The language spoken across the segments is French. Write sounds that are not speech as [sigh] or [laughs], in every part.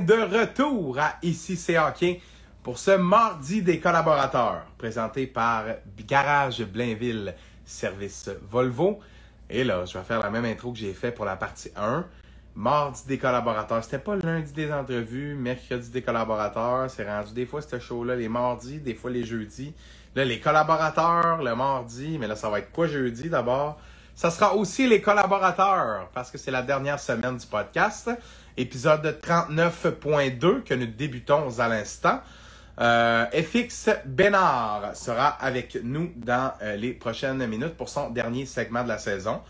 de retour à Ici c'est pour ce mardi des collaborateurs présenté par Garage Blainville Service Volvo. Et là, je vais faire la même intro que j'ai fait pour la partie 1. Mardi des collaborateurs. C'était pas lundi des entrevues, mercredi des collaborateurs. C'est rendu des fois ce show-là les mardis, des fois les jeudis. Là, les collaborateurs le mardi, mais là, ça va être quoi jeudi d'abord? Ça sera aussi les collaborateurs, parce que c'est la dernière semaine du podcast. Épisode 39.2 que nous débutons à l'instant. Euh, FX Bénard sera avec nous dans euh, les prochaines minutes pour son dernier segment de la saison.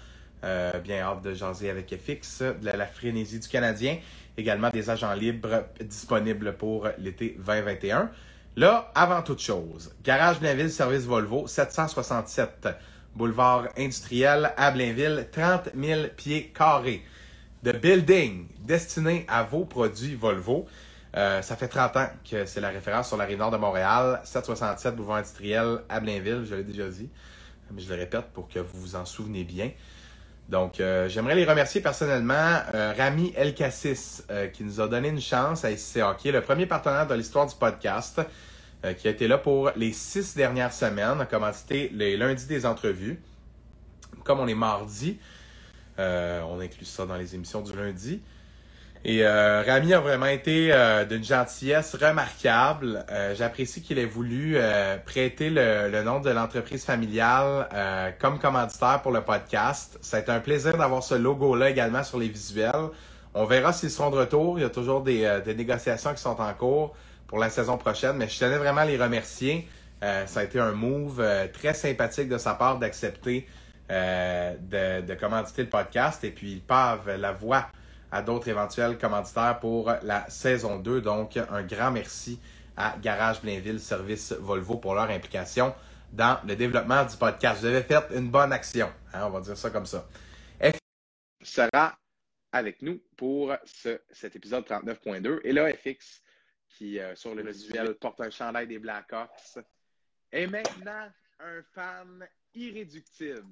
Euh, bien hâte de jaser avec FX, de la, la frénésie du Canadien, également des agents libres disponibles pour l'été 2021. Là, avant toute chose, Garage Blainville Service Volvo, 767 boulevard industriel à Blainville, 30 000 pieds carrés de building destiné à vos produits Volvo. Euh, ça fait 30 ans que c'est la référence sur la rive nord de Montréal, 767 boulevard industriel à Blainville, je l'ai déjà dit, mais je le répète pour que vous vous en souvenez bien. Donc, euh, j'aimerais les remercier personnellement. Euh, Rami El Cassis, euh, qui nous a donné une chance à ICC Hockey, le premier partenaire de l'histoire du podcast, qui a été là pour les six dernières semaines, a commencé les lundis des entrevues. Comme on est mardi, on inclut ça dans les émissions du lundi. Et euh, Rami a vraiment été euh, d'une gentillesse remarquable. Euh, J'apprécie qu'il ait voulu euh, prêter le, nom de l'entreprise familiale euh, comme commanditaire pour le podcast. Ça a été un plaisir d'avoir ce logo-là également sur les visuels. On verra s'ils seront de retour. Il y a toujours des, euh, négociations qui sont en cours pour la saison prochaine, mais je tenais vraiment à les remercier. Euh, ça a été un move euh, très sympathique de sa part d'accepter euh, de, de commanditer le podcast et puis ils pavent la voie à d'autres éventuels commanditaires pour la saison 2. Donc, un grand merci à Garage Blainville Service Volvo pour leur implication dans le développement du podcast. Vous avez fait une bonne action, hein, on va dire ça comme ça. F sera avec nous pour ce, cet épisode 39.2. Et là, FX, qui euh, sur le visuel porte un chandail des Blackhawks, est maintenant un fan irréductible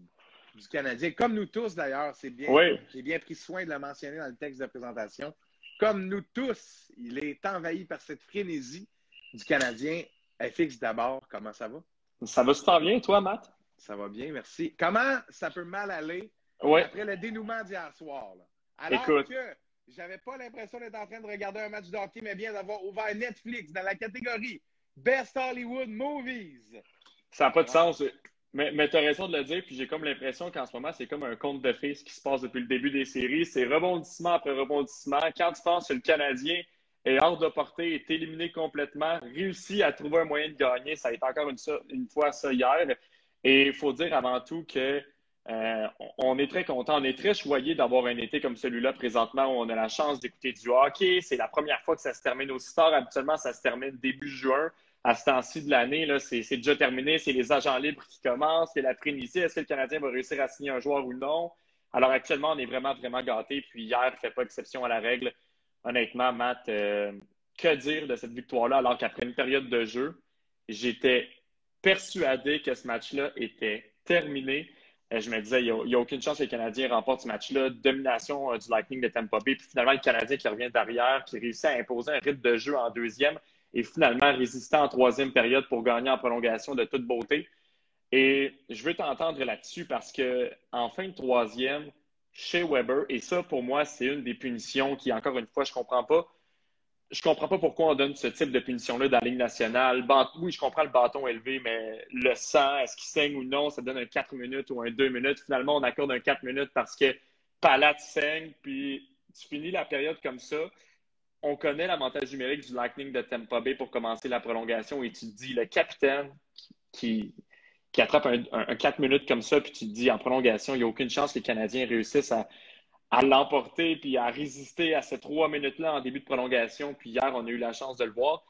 du Canadien. Comme nous tous, d'ailleurs, c'est bien. Oui. J'ai bien pris soin de le mentionner dans le texte de présentation. Comme nous tous, il est envahi par cette frénésie du Canadien. FX d'abord, comment ça va? Ça va super bien, toi, Matt? Ça va bien, merci. Comment ça peut mal aller après le dénouement d'hier soir? là? Alors Écoute. que j'avais pas l'impression d'être en train de regarder un match de hockey, mais bien d'avoir ouvert Netflix dans la catégorie Best Hollywood Movies. Ça n'a pas de sens. Mais, mais tu as raison de le dire, puis j'ai comme l'impression qu'en ce moment, c'est comme un conte de fées qui se passe depuis le début des séries. C'est rebondissement après rebondissement. Quand tu penses que le Canadien est hors de portée, est éliminé complètement, réussit à trouver un moyen de gagner, ça a été encore une fois ça hier. Et il faut dire avant tout que euh, on est très content, on est très choyé d'avoir un été comme celui-là présentement où on a la chance d'écouter du hockey. C'est la première fois que ça se termine aussi tard. Habituellement, ça se termine début juin. À ce temps-ci de l'année, c'est déjà terminé. C'est les agents libres qui commencent. C'est la frénésie. Est-ce que le Canadien va réussir à signer un joueur ou non? Alors actuellement, on est vraiment, vraiment gâtés. Puis hier, fait pas exception à la règle. Honnêtement, Matt, euh, que dire de cette victoire-là alors qu'après une période de jeu, j'étais persuadé que ce match-là était terminé. Euh, je me disais, il n'y a, aucune chance que le Canadien remporte ce match-là. Domination euh, du Lightning de Tampa Bay. Puis finalement, le Canadien qui revient derrière, qui réussit à imposer un rythme de jeu en deuxième et finalement résistant en troisième période pour gagner en prolongation de toute beauté. Et je veux t'entendre là-dessus parce que en fin de troisième, chez Weber, et ça pour moi, c'est une des punitions qui, encore une fois, je comprends pas. Je comprends pas pourquoi on donne ce type de punition-là dans la Ligue nationale. Oui, je comprends le bâton élevé, mais le sang, est-ce qu'il saigne ou non, ça donne un 4 minutes ou un 2 minutes. Finalement, on accorde un 4 minutes parce que Palat saigne, puis tu finis la période comme ça. On connaît l'avantage numérique du Lightning de Tampa Bay pour commencer la prolongation et tu te dis, le capitaine qui, attrape un, un, un 4 minutes comme ça, puis tu te dis en prolongation, il n'y a aucune chance que les Canadiens réussissent à, à l'emporter puis à résister à ces trois minutes-là en début de prolongation. Puis hier, on a eu la chance de le voir.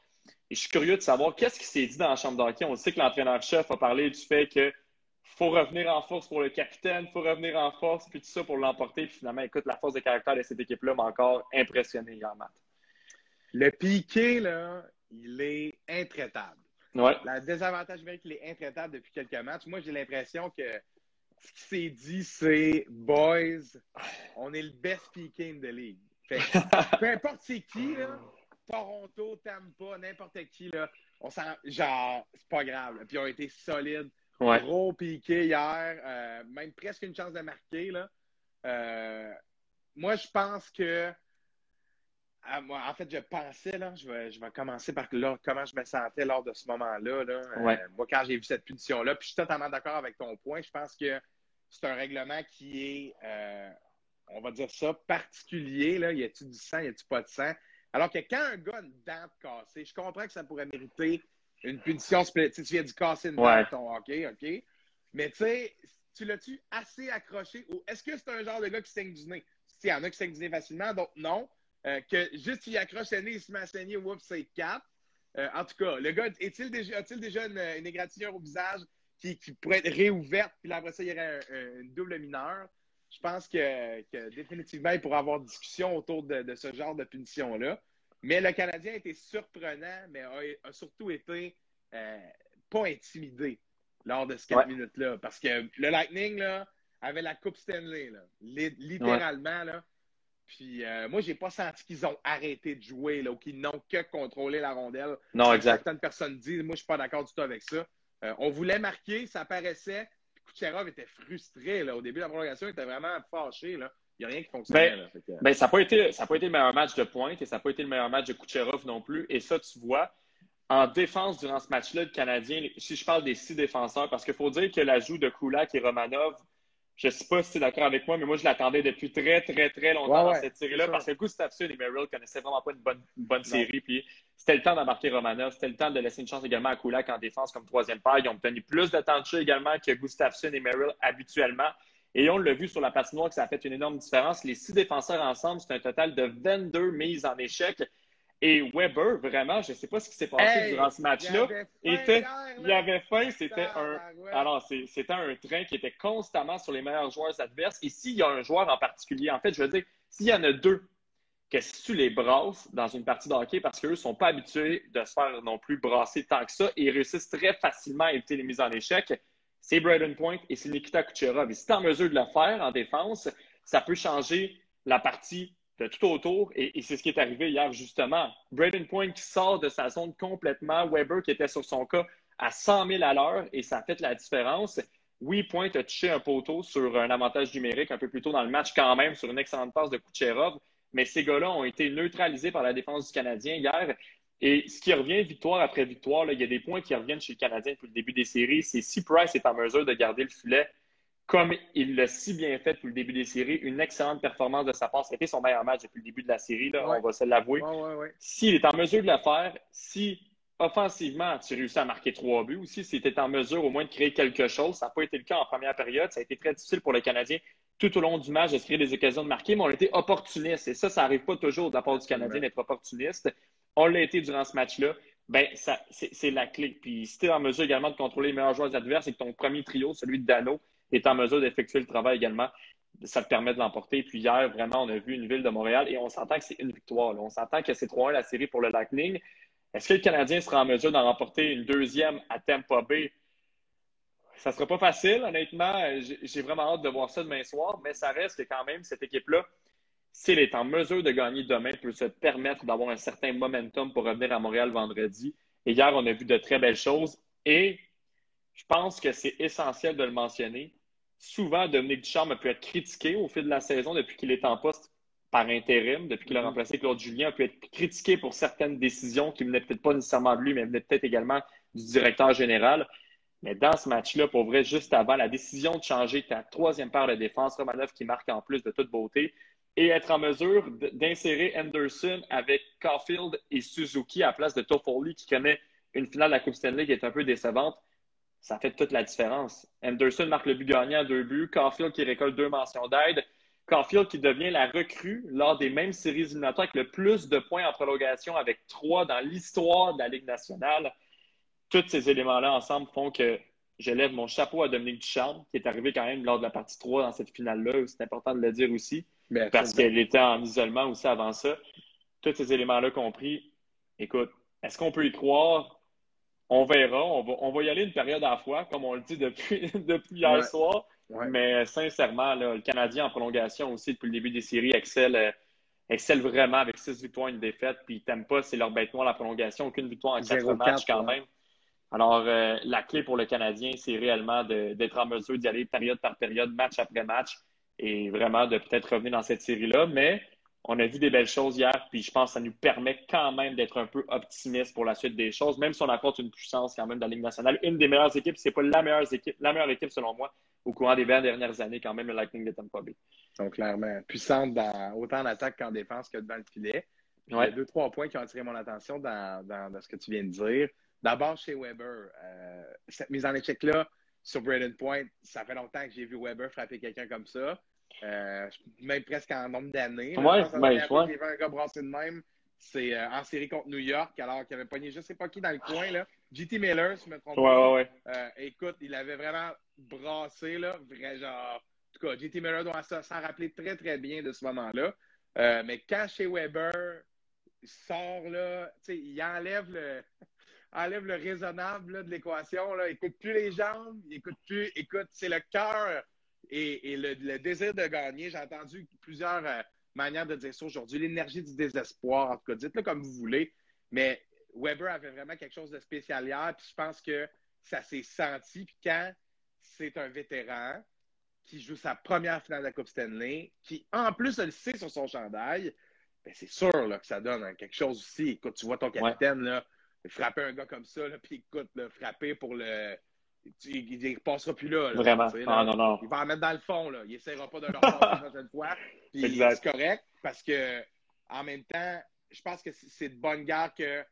Et je suis curieux de savoir qu'est-ce qui s'est dit dans la chambre d'hockey. On sait que l'entraîneur-chef a parlé du fait que faut revenir en force pour le capitaine, faut revenir en force, puis tout ça pour l'emporter. Puis finalement, écoute, la force de caractère de cette équipe-là m'a encore impressionné hier, Matt. Le piqué, là, il est intraitable. Ouais. Le désavantage numérique, il est intraitable depuis quelques matchs. Moi, j'ai l'impression que ce qui s'est dit, c'est boys, on est le best in the league. Fait que, [laughs] peu importe c'est qui, là, Toronto, Tampa, n'importe qui, là, on sent, genre, c'est pas grave. Puis ils ont été solides. Gros piqué hier, euh, même presque une chance de marquer. Là. Euh, moi, je pense que. Ah, moi, en fait, je pensais, là, je vais, je vais commencer par là, comment je me sentais lors de ce moment-là. Là. Euh, moi, quand j'ai vu cette punition-là, puis je suis totalement d'accord avec ton point, je pense que c'est un règlement qui est, on va dire ça, particulier. Là. Y a-tu du sang, y a-tu pas de sang? Alors que quand un gars a une dent cassée, je comprends que ça pourrait mériter une punition Tu viens du casser une dent ton hockey, OK? Mais tu sais, tu l'as-tu assez accroché ou est-ce que c'est un genre de gars qui saigne du nez? Il y en a qui saignent du nez facilement, donc non. Euh, que juste il accroche le nez, il se met à saigner, oups, c'est 4. Euh, en tout cas, le gars, est-il déjà, a-t-il déjà une, une, égratignure au visage qui, qui, pourrait être réouverte, puis après ça, il y aurait une double mineure? Je pense que, que, définitivement, il pourrait avoir discussion autour de, de ce genre de punition-là. Mais le Canadien a été surprenant, mais a, surtout été euh, pas intimidé lors de ces quatre minutes-là. Parce que le Lightning là, avait la Coupe Stanley, là, littéralement. Là. Puis euh, moi, j'ai pas senti qu'ils ont arrêté de jouer là, ou qu'ils n'ont que contrôlé la rondelle. Non, exact. Certaines personnes disent, moi, je suis pas d'accord du tout avec ça. Euh, on voulait marquer, ça paraissait. Kucherov était frustré là, au début de la prolongation, il était vraiment fâché. Là. Il n'y a rien qui fonctionnait. Ben, ben, ça n'a pas, été, pas été le meilleur match de pointe et ça n'a pas été le meilleur match de Kucherov non plus. Et ça, tu vois, en défense durant ce match-là, le Canadien, si je parle des six défenseurs, parce qu'il faut dire que l'ajout de Kulak et Romanov, je ne sais pas si tu es d'accord avec moi, mais moi, je l'attendais depuis très, très, très longtemps dans cette série-là parce que Gustafsson et Merrill connaissaient vraiment pas une bonne, bonne série. Puis c'était le temps d'embarquer Romanov, c'était le temps de laisser une chance également à Kulak en défense comme troisième paire. Ils ont obtenu plus de temps de jeu également que Gustafsson et Merrill habituellement. Et on l'a vu sur la patinoire que ça a fait une énorme différence. Les six défenseurs ensemble, c'est un total de 22 mises en échec. Et Weber, vraiment, je ne sais pas ce qui s'est passé durant ce match-là. Il, il avait faim, c'était un. Alors, c'était un train qui était constamment sur les meilleurs joueurs adverses. Et s'il y a un joueur en particulier, en fait, je veux dire, s'il y en a deux que si tu les brasses dans une partie de hockey parce qu'eux ne sont pas habitués de se faire non plus brasser tant que ça et ils réussissent très facilement à éviter les mises en échec, c'est Braden Point et c'est Nikita Kucherov. Et si tu es en mesure de le faire en défense, ça peut changer la partie de tout autour. Et, c'est ce qui est arrivé hier, justement. Braden Point qui sort de sa zone complètement. Weber qui était sur son cas à 100 000 à l'heure et ça a fait la différence. Oui, Point a touché un poteau sur un avantage numérique un peu plus tôt dans le match, quand même, sur une excellente passe de Kucherov. Mais ces gars-là ont été neutralisés par la défense du Canadien hier. Et ce qui revient victoire après victoire, il y a des points qui reviennent chez le Canadien depuis le début des séries. C'est si Price est en mesure de garder le filet comme il l'a si bien fait depuis le début des séries, une excellente performance de sa part. C'était son meilleur match depuis le début de la série, là, on va se l'avouer. S'il est en mesure de le faire, si offensivement tu réussis à marquer trois buts, ou si c'était en mesure au moins de créer quelque chose, ça n'a pas été le cas en première période, ça a été très difficile pour le Canadien tout au long du match de se créer des occasions de marquer, mais on a été opportuniste. Et ça, ça n'arrive pas toujours de la part du Canadien d'être opportuniste on l'a été durant ce match-là, ben, c'est la clé. Puis si tu es en mesure également de contrôler les meilleurs joueurs adverses et que ton premier trio, celui de Dano, est en mesure d'effectuer le travail également, ça te permet de l'emporter. Puis hier, vraiment, on a vu une ville de Montréal et on s'entend que c'est une victoire. On s'entend que c'est 3-1 la série pour le Lightning. Est-ce que le Canadien sera en mesure d'en remporter une deuxième à Tampa Bay? Ça ne sera pas facile, honnêtement. J'ai vraiment hâte de voir ça demain soir, mais ça reste que quand même, cette équipe-là, s'il est en mesure de gagner demain, peut se permettre d'avoir un certain momentum pour revenir à Montréal vendredi. Et hier, on a vu de très belles choses. Et je pense que c'est essentiel de le mentionner. Souvent, Dominique Ducharme pu être critiqué au fil de la saison depuis qu'il est en poste par intérim, depuis qu'il a mm-hmm. remplacé Claude Julien, a pu être critiqué pour certaines décisions qui ne venaient peut-être pas nécessairement de lui, mais venaient peut-être également du directeur général. Mais dans ce match-là, pour vrai, juste avant la décision de changer ta troisième paire de défense, Romanov qui marque en plus de toute beauté, et être en mesure d'insérer Anderson avec Caulfield et Suzuki à la place de Toffoli qui connaît une finale de la Coupe Stanley qui est un peu décevante, ça fait toute la différence. Anderson marque le but gagnant à deux buts, Caulfield qui récolte deux mentions d'aide, Caulfield qui devient la recrue lors des mêmes séries éliminatoires avec le plus de points en prolongation avec trois dans l'histoire de la Ligue nationale. Tous ces éléments-là ensemble font que je lève mon chapeau à Dominique Ducharme, qui est arrivé quand même lors de la partie 3 dans cette finale-là. C'est important de le dire aussi parce qu'elle était en isolement aussi avant ça. Tous ces éléments-là compris, écoute, est-ce qu'on peut y croire? On verra. On va, y aller une période à la fois, comme on le dit depuis, [laughs] depuis hier soir. Mais sincèrement, le Canadien en prolongation aussi, depuis le début des séries, excelle, euh, excellent vraiment avec six victoires, une défaite, puis t'aimes pas, c'est leur bête noire la prolongation, aucune victoire en quatre matchs quand même. Alors, euh, la clé pour le Canadien, c'est réellement d'être en mesure d'y aller période par période, match après match, et vraiment de peut-être revenir dans cette série-là. Mais on a vu des belles choses hier, puis je pense que ça nous permet quand même d'être un peu optimiste pour la suite des choses, même si on apporte une puissance quand même dans la Ligue nationale. Une des meilleures équipes, c'est pas la meilleure équipe, la meilleure équipe selon moi, au courant des 20 dernières années, quand même, le Lightning de Tampa Bay. Donc, clairement, puissante dans, autant en attaque qu'en défense que devant le filet. Il y a deux, trois points qui ont attiré mon attention dans, dans ce que tu viens de dire. D'abord, chez Weber, euh, cette mise en échec-là sur Braden Point, ça fait longtemps que j'ai vu Weber frapper quelqu'un comme ça. Euh, même presque en nombre d'années. Ouais, ben, J'ai vu un gars brasser de même. C'est euh, en série contre New York, alors qu'il avait pogné je ne sais pas qui dans le coin. Là. JT Miller, si je me trompe pas. écoute, il avait vraiment brassé, là, vrai genre. En tout cas, JT Miller doit s'en rappeler très, très bien de ce moment-là. mais quand chez Weber, il sort là, il enlève le [laughs] enlève le raisonnable de l'équation. Il n'écoute plus les jambes, il écoute plus, écoute, c'est le cœur et, le, désir de gagner. J'ai entendu plusieurs euh, manières de dire ça aujourd'hui. L'énergie du désespoir, en tout cas, dites-le comme vous voulez. Mais Weber avait vraiment quelque chose de spécial hier, puis je pense que ça s'est senti. Puis quand c'est un vétéran qui joue sa première finale de la Coupe Stanley, qui en plus le sait sur son chandail, ben c'est sûr que ça donne quelque chose aussi. Écoute, tu vois ton capitaine, là, frapper un gars comme ça, là, puis écoute, le frapper pour le. Il ne passera plus là. Vraiment. Ah, non, non. Il va en mettre dans le fond. Là. Il n'essaiera pas de le passer la prochaine fois. [laughs] C'est correct parce que, en même temps, je pense que c'est de bonne guerre que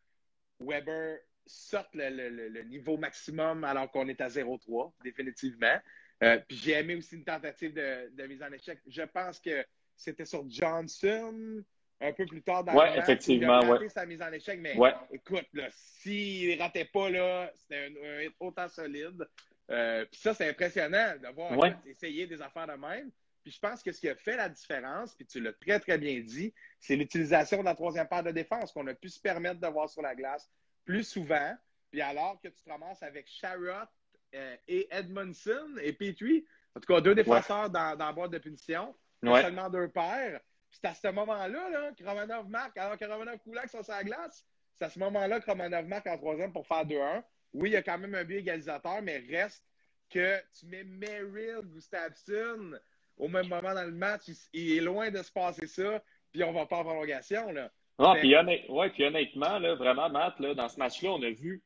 Weber sorte le, niveau maximum alors qu'on est à 0-3, définitivement. Euh, puis j'ai aimé aussi une tentative de, de, mise en échec. Je pense que c'était sur Johnson un peu plus tard dans ouais, le match. Effectivement, il a raté sa mise en échec, mais écoute, s'il ne ratait pas, là, c'était un, hit autant solide. Euh, puis ça, c'est impressionnant de voir essayer des affaires de même. Puis je pense que ce qui a fait la différence, puis tu l'as très, très bien dit, c'est l'utilisation de la troisième paire de défense qu'on a pu se permettre de voir sur la glace plus souvent. Puis alors que tu te ramasses avec Sharrott euh, et Edmondson et Petrie, en tout cas deux défenseurs dans, dans la boîte de punition, seulement deux paires, c'est à ce moment-là là, que Romanov marque, alors que Romanov sont sur la glace. C'est à ce moment-là que Romanov marque en troisième pour faire 2-1. Oui, il y a quand même un but égalisateur, mais reste que tu mets Merrill, Gustafsson au même moment dans le match. Il, est loin de se passer ça, puis on va pas en prolongation. Là. Ah, puis, honnêtement, là, vraiment, Matt, là, dans ce match-là, on a vu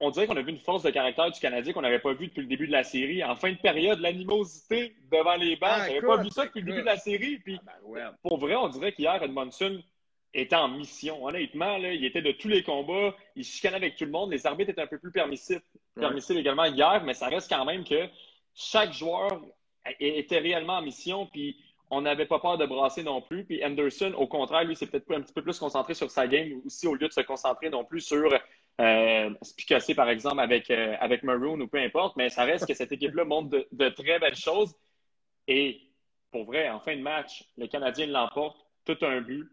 on dirait qu'on a vu une force de caractère du Canadien qu'on n'avait pas vu depuis le début de la série. En fin de période, l'animosité devant les bancs. Ah, J'avais pas vu ça depuis le début de la série. Puis, ah, ben pour vrai, on dirait qu'hier, Edmondson était en mission. Honnêtement, là, il était de tous les combats. Il chicanait avec tout le monde. Les arbitres étaient un peu plus permissifs, permissifs également hier, mais ça reste quand même que chaque joueur était réellement en mission. Puis, on n'avait pas peur de brasser non plus. Puis Anderson, au contraire, lui, s'est peut-être un petit peu plus concentré sur sa game aussi, au lieu de se concentrer non plus sur euh, Picassé, par exemple, avec, euh, avec Maroon ou peu importe, mais ça reste que cette équipe-là montre de, très belles choses. Et pour vrai, en fin de match, le Canadien l'emporte, tout un but.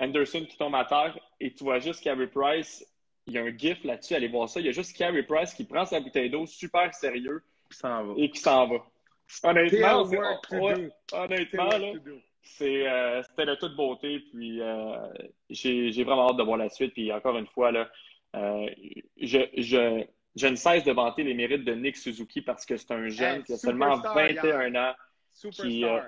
Anderson qui tombe à terre et tu vois juste Carey Price, il y a un gif là-dessus, allez voir ça. Il y a juste Carey Price qui prend sa bouteille d'eau super sérieux et qui s'en va. Honnêtement, honnêtement euh, c'était de toute beauté. Puis j'ai vraiment hâte de voir la suite. Puis encore une fois, là, euh, je, je, je, ne cesse de vanter les mérites de Nick Suzuki parce que c'est un jeune qui a seulement 21 ans qui, euh.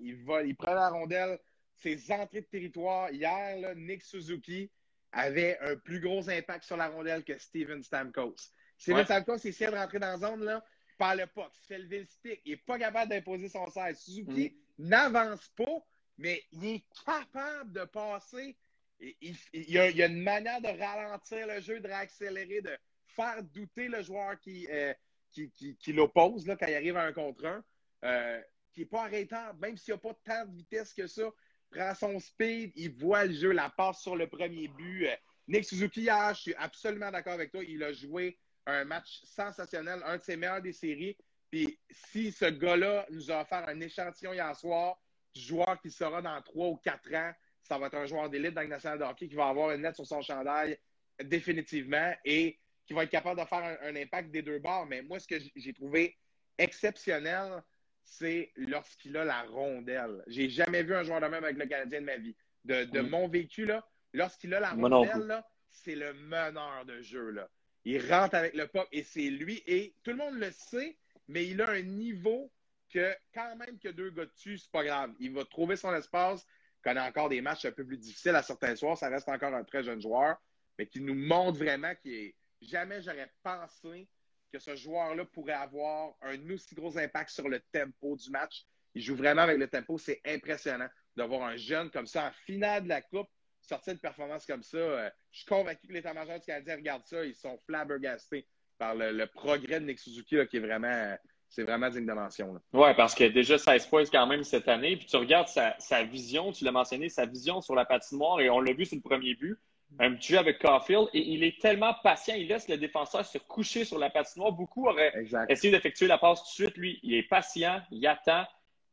Il, il prend la rondelle, ses entrées de territoire. Hier, là, Nick Suzuki avait un plus gros impact sur la rondelle que Steven Stamkos. Steven Stamkos, il essaie de rentrer dans la zone, là, par le puck, il fait lever le stick. Il n'est pas capable d'imposer son 16. Suzuki mm. n'avance pas, mais il est capable de passer il, y a, une manière de ralentir le jeu, de réaccélérer, de faire douter le joueur qui, euh, qui, l'oppose quand il arrive à un contre un, euh, qui n'est pas arrêtable, même s'il n'y a pas tant de vitesse que ça. Prend son speed, il voit le jeu, la passe sur le premier but. Euh, Nick Suzuki, je suis absolument d'accord avec toi. Il a joué un match sensationnel, un de ses meilleurs des séries. Puis si ce gars-là nous a offert un échantillon hier soir du joueur qui sera dans trois ou quatre ans, ça va être un joueur d'élite dans le national de hockey qui va avoir une net sur son chandail définitivement et qui va être capable de faire un, impact des deux bords. Mais moi, ce que j'ai trouvé exceptionnel, c'est lorsqu'il a la rondelle. J'ai jamais vu un joueur de même avec le Canadien de ma vie. De, de mon vécu, là, lorsqu'il a la rondelle, c'est le meneur de jeu. Là. Il rentre avec le pop et c'est lui. Et tout le monde le sait, mais il a un niveau que quand même que deux gars dessus, c'est pas grave. Il va trouver son espace. Connaît encore des matchs un peu plus difficiles à certains soirs. Ça reste encore un très jeune joueur, mais qui nous montre vraiment qu'il est. Jamais j'aurais pensé que ce joueur-là pourrait avoir un aussi gros impact sur le tempo du match. Il joue vraiment avec le tempo. C'est impressionnant d'avoir un jeune comme ça en finale de la Coupe sortir de performance comme ça. Euh, je suis convaincu que l'état-major du Canadien regarde ça. Ils sont flabbergastés par le, le progrès de Nick Suzuki là, qui est vraiment, c'est vraiment digne de mention. Oui, parce que déjà 16 points quand même cette année. Puis tu regardes sa, sa vision, tu l'as mentionné, sa vision sur la patinoire, et on l'a vu sur le premier but. Un petit jeu avec Caulfield, et il est tellement patient, il laisse le défenseur se coucher sur la patinoire. Beaucoup auraient Exact. essayé d'effectuer la passe tout de suite. Lui, il est patient, il attend.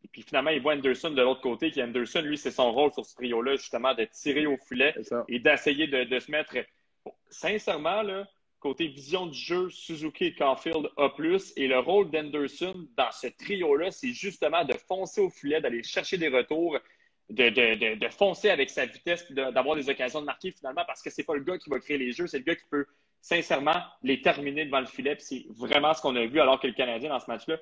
Et puis finalement, il voit Anderson de l'autre côté. Qui Anderson, lui, c'est son rôle sur ce trio-là, justement, de tirer au filet et d'essayer de, de se mettre. Sincèrement, là, côté vision du jeu, Suzuki et Caulfield A. Et le rôle d'Anderson dans ce trio-là, c'est justement de foncer au filet, d'aller chercher des retours, de, de, de, de foncer avec sa vitesse, d'avoir des occasions de marquer finalement, parce que c'est pas le gars qui va créer les jeux, c'est le gars qui peut sincèrement les terminer devant le filet. C'est vraiment ce qu'on a vu, alors que le Canadien, dans ce match-là,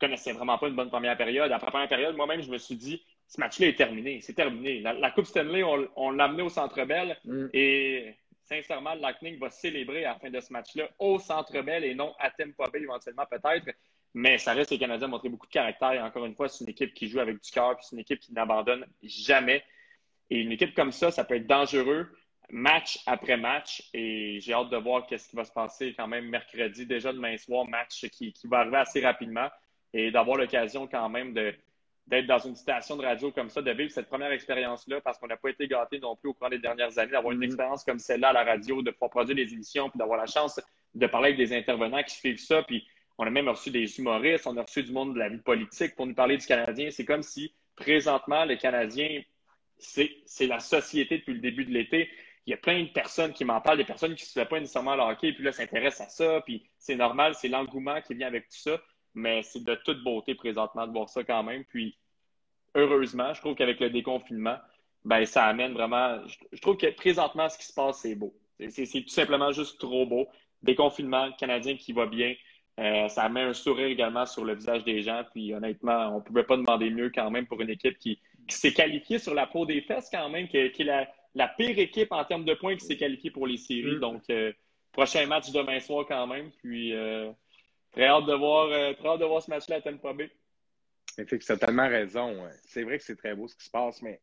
connaissait vraiment pas une bonne première période. Après la première période, moi-même, je me suis dit, ce match-là est terminé. C'est terminé. La, la Coupe Stanley, on, on l'a amené au Centre Bell. Mm. Et sincèrement, le Lightning va célébrer à la fin de ce match-là au Centre Bell et non à Tampa Bay éventuellement peut-être. Mais ça reste les Canadiens ont montré beaucoup de caractère. Et encore une fois, c'est une équipe qui joue avec du cœur, puis c'est une équipe qui n'abandonne jamais. Et une équipe comme ça, ça peut être dangereux match après match. Et j'ai hâte de voir qu'est-ce qui va se passer quand même mercredi, déjà demain soir, match qui va arriver assez rapidement. Et d'avoir l'occasion quand même de, d'être dans une station de radio comme ça, de vivre cette première expérience-là, parce qu'on n'a pas été gâtés non plus au cours des dernières années, d'avoir une Mhm. expérience comme celle-là à la radio, de pouvoir produire des émissions, puis d'avoir la chance de parler avec des intervenants qui suivent ça. Puis on a même reçu des humoristes, on a reçu du monde de la vie politique pour nous parler du Canadien. C'est comme si présentement, le Canadien, c'est la société depuis le début de l'été. Il y a plein de personnes qui m'en parlent, des personnes qui ne suivaient pas nécessairement le hockey, puis là, s'intéressent à ça, puis c'est normal, c'est l'engouement qui vient avec tout ça, mais c'est de toute beauté présentement de voir ça quand même. Puis, heureusement, je trouve qu'avec le déconfinement, ben, ça amène vraiment. Je, trouve que présentement, ce qui se passe, c'est beau. C'est- tout simplement juste trop beau. Déconfinement, Canadien qui va bien. Euh, ça met un sourire également sur le visage des gens. Puis honnêtement, on ne pouvait pas demander mieux quand même pour une équipe qui, qui s'est qualifiée sur la peau des fesses quand même, qui, qui est la, la pire équipe en termes de points qui s'est qualifiée pour les séries. Mm. Donc, euh, prochain match demain soir quand même. Puis euh, très hâte de voir, euh, de voir ce match-là à Tampa Bay. Tu as tellement raison. ouais. C'est vrai que c'est très beau ce qui se passe, mais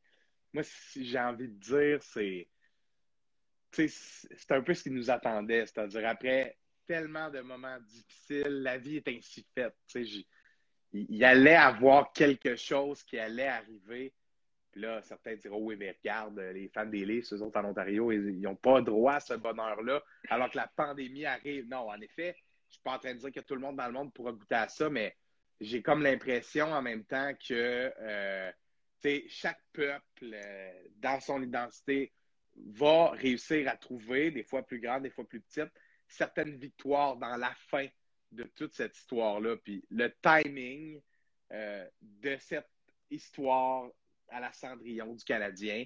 moi, si j'ai envie de dire, c'est. C'est un peu ce qui nous attendait. C'est-à-dire, après tellement de moments difficiles, la vie est ainsi faite. Il il allait avoir quelque chose qui allait arriver. Puis là, certains diront, oui, mais regarde, les fans des Leafs, eux autres en Ontario, ils n'ont pas droit à ce bonheur-là, alors que la pandémie arrive. Non, en effet, suis pas en train de dire que tout le monde dans le monde pourra goûter à ça, mais j'ai comme l'impression en même temps que euh, chaque peuple, euh, dans son identité, va réussir à trouver, des fois plus grandes, des fois plus petites, certaines victoires dans la fin de toute cette histoire-là. Puis le timing euh, de cette histoire à la Cendrillon du Canadien,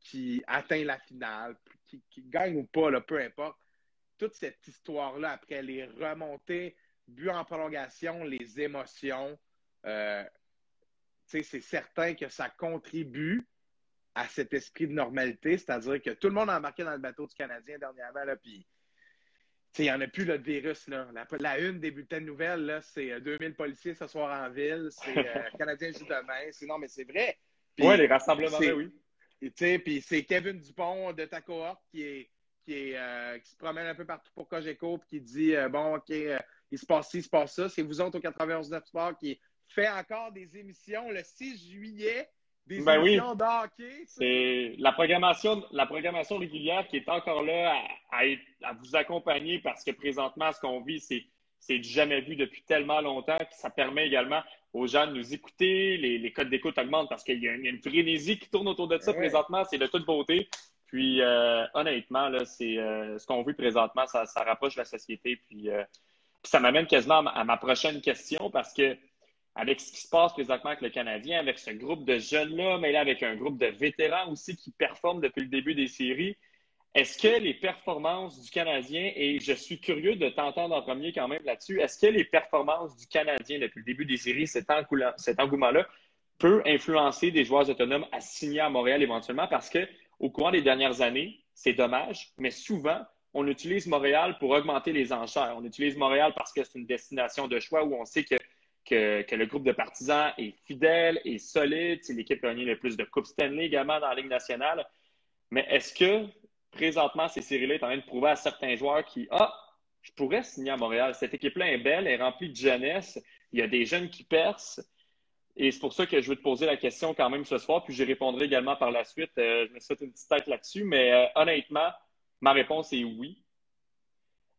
qui atteint la finale, qui, qui gagne ou pas, là, peu importe, toute cette histoire-là, après les remontées, but en prolongation, les émotions, euh, c'est certain que ça contribue à cet esprit de normalité, c'est-à-dire que tout le monde a embarqué dans le bateau du Canadien dernièrement, puis il n'y en a plus là, de virus. Là. La, la une des bulletins de nouvelles, c'est euh, 2000 policiers ce soir en ville, c'est euh, [laughs] Canadien joue demain. C'est, non, mais c'est vrai. Oui, les rassemblements, oui. puis c'est Kevin Dupont de ta cohorte qui est qui, est, euh, qui se promène un peu partout pour Cogeco puis qui dit euh, bon ok euh, il se passe ci, il se passe ça. C'est vous autres au 91.9 Sport qui fait encore des émissions le 6 juillet, des Ben oui. émissions de hockey. tu sais. C'est la programmation, la programmation régulière qui est encore là à, à être- à vous accompagner parce que présentement, ce qu'on vit, c'est, c'est jamais vu depuis tellement longtemps. Puis ça permet également aux gens de nous écouter. Les, les codes d'écoute augmentent parce qu'il y a une, il y a une frénésie qui tourne autour de ça Ouais. présentement. C'est de toute beauté. Puis euh, honnêtement, là, c'est euh, ce qu'on vit présentement, ça, rapproche la société. Puis, euh, ça m'amène quasiment à ma, à ma prochaine question parce que avec ce qui se passe présentement avec le Canadien, avec ce groupe de jeunes-là, mais là avec un groupe de vétérans aussi qui performent depuis le début des séries, est-ce que les performances du Canadien, et je suis curieux de t'entendre en premier quand même là-dessus, est-ce que les performances du Canadien depuis le début des séries, cet, engouement-là, peut influencer des joueurs autonomes à signer à Montréal éventuellement? Parce que au courant des dernières années, c'est dommage, mais souvent, on utilise Montréal pour augmenter les enchères. On utilise Montréal parce que c'est une destination de choix où on sait que, le groupe de partisans est fidèle et solide. C'est l'équipe qui a gagné le plus de Coupes Stanley également dans la Ligue nationale. Mais est-ce que présentement, ces séries-là en train de prouver à certains joueurs qui, ah, je pourrais signer à Montréal. Cette équipe-là est belle, elle est remplie de jeunesse. Il y a des jeunes qui percent. Et c'est pour ça que je veux te poser la question quand même ce soir, puis j'y répondrai également par la suite. Euh, je me souhaite une petite tête là-dessus, mais euh, honnêtement, ma réponse est oui.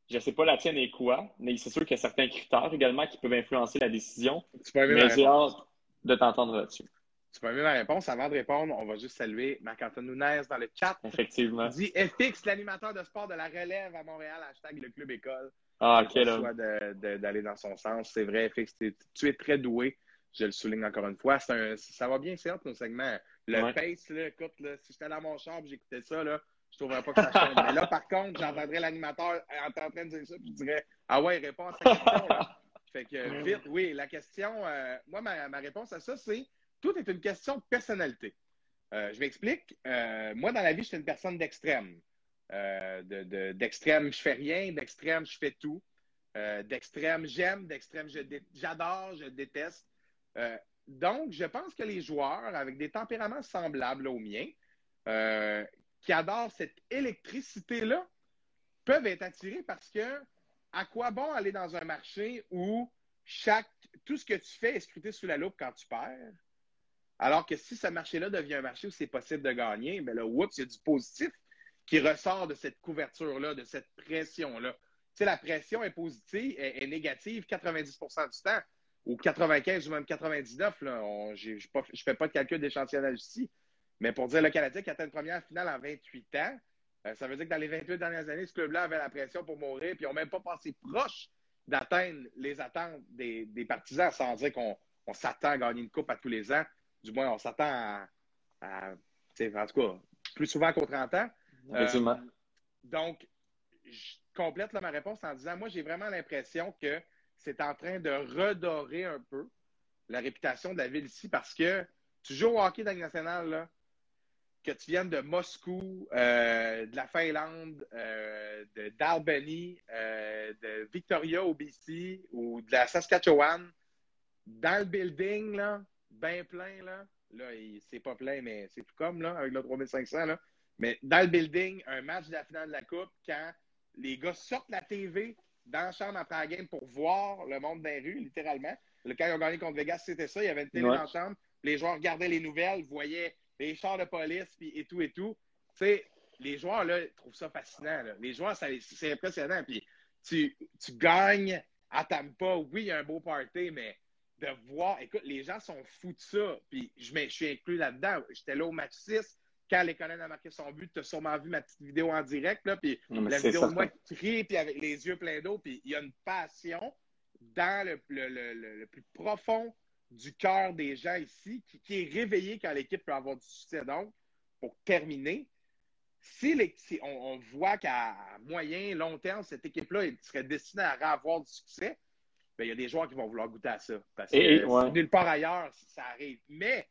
Je ne sais pas la tienne est quoi, mais c'est sûr qu'il y a certains critères également qui peuvent influencer la décision. mais j'ai hâte de t'entendre là-dessus. Tu peux aimer ma réponse. Avant de répondre, on va juste saluer Marc-Antoine Nunez dans le chat. Effectivement. Il dit FX, l'animateur de sport de la relève à Montréal, hashtag le club école. Ah, ok, là. d'aller dans son sens. C'est vrai, FX, tu es très doué. Je le souligne encore une fois. Un, ça va bien, certes, nos segments. Le pace, là, écoute, là, si j'étais dans mon chambre j'écoutais ça, là, je ne trouverais pas que ça [laughs] change. Mais là, par contre, j'entendrais l'animateur en train de dire ça, puis je dirais Ah ouais, il répond à cette question. Là. Fait que vite, oui, la question, euh, moi, ma, ma, réponse à ça, c'est tout est une question de personnalité. Euh, je m'explique. Euh, moi, dans la vie, je suis une personne d'extrême. Euh, d'extrême, je fais rien. D'extrême, je fais tout. d'extrême, j'aime. D'extrême, j'adore, je, déteste. Donc, je pense que les joueurs avec des tempéraments semblables aux miens, qui adorent cette électricité-là, peuvent être attirés parce que à quoi bon aller dans un marché où chaque, tout ce que tu fais est scruté sous la loupe quand tu perds? Alors que si ce marché-là devient un marché où c'est possible de gagner, bien là, oups, il y a du positif qui ressort de cette couverture-là, de cette pression-là. Tu sais, la pression est positive, est, négative 90% du temps, ou 95 ou même 99. Là, je ne fais pas de calcul d'échantillonnage ici. Mais pour dire le Canadien qui atteint une première finale en 28 ans, euh, ça veut dire que dans les 28 dernières années, ce club-là avait la pression pour mourir, puis ils n'ont même pas passé proche d'atteindre les attentes des, partisans, sans dire qu'on s'attend à gagner une coupe à tous les ans du moins, on s'attend à, en tout cas, plus souvent qu'au 30 ans. Euh, donc, je complète ma réponse en disant, moi, j'ai vraiment l'impression que c'est en train de redorer un peu la réputation de la ville ici parce que tu joues au hockey dans nationale, que tu viennes de Moscou, euh, de la Finlande, euh, d'Albany, de Victoria au BC ou de la Saskatchewan, dans le building, là, bien plein, là. Là, c'est pas plein, mais c'est tout comme, là, avec le 3500, là. Mais dans le building, un match de la finale de la Coupe, quand les gars sortent la TV dans la chambre après la game pour voir le monde des rues, littéralement. Le quand ils ont gagné contre Vegas, c'était ça. Il y avait une télé dans la chambre. Les joueurs regardaient les nouvelles, voyaient les chars de police puis, et tout et tout. Tu sais, les joueurs, là, trouvent ça fascinant. Les joueurs, c'est impressionnant. Puis tu, tu gagnes à Tampa. Oui, il y a un beau party, mais de voir, écoute, les gens sont fous de ça. Puis je, je suis inclus là-dedans. J'étais là au match 6 quand Lekonen a marqué son but, tu as sûrement vu ma petite vidéo en direct, là, puis la vidéo de moi qui crie, puis avec les yeux pleins d'eau, puis il y a une passion dans le, le, plus profond du cœur des gens ici, qui, est réveillé quand l'équipe peut avoir du succès. Donc, pour terminer, si, on, voit qu'à moyen, long terme, cette équipe-là serait destinée à avoir du succès, ben, il y a des joueurs qui vont vouloir goûter à ça. Parce que nulle part ailleurs, ça arrive. Mais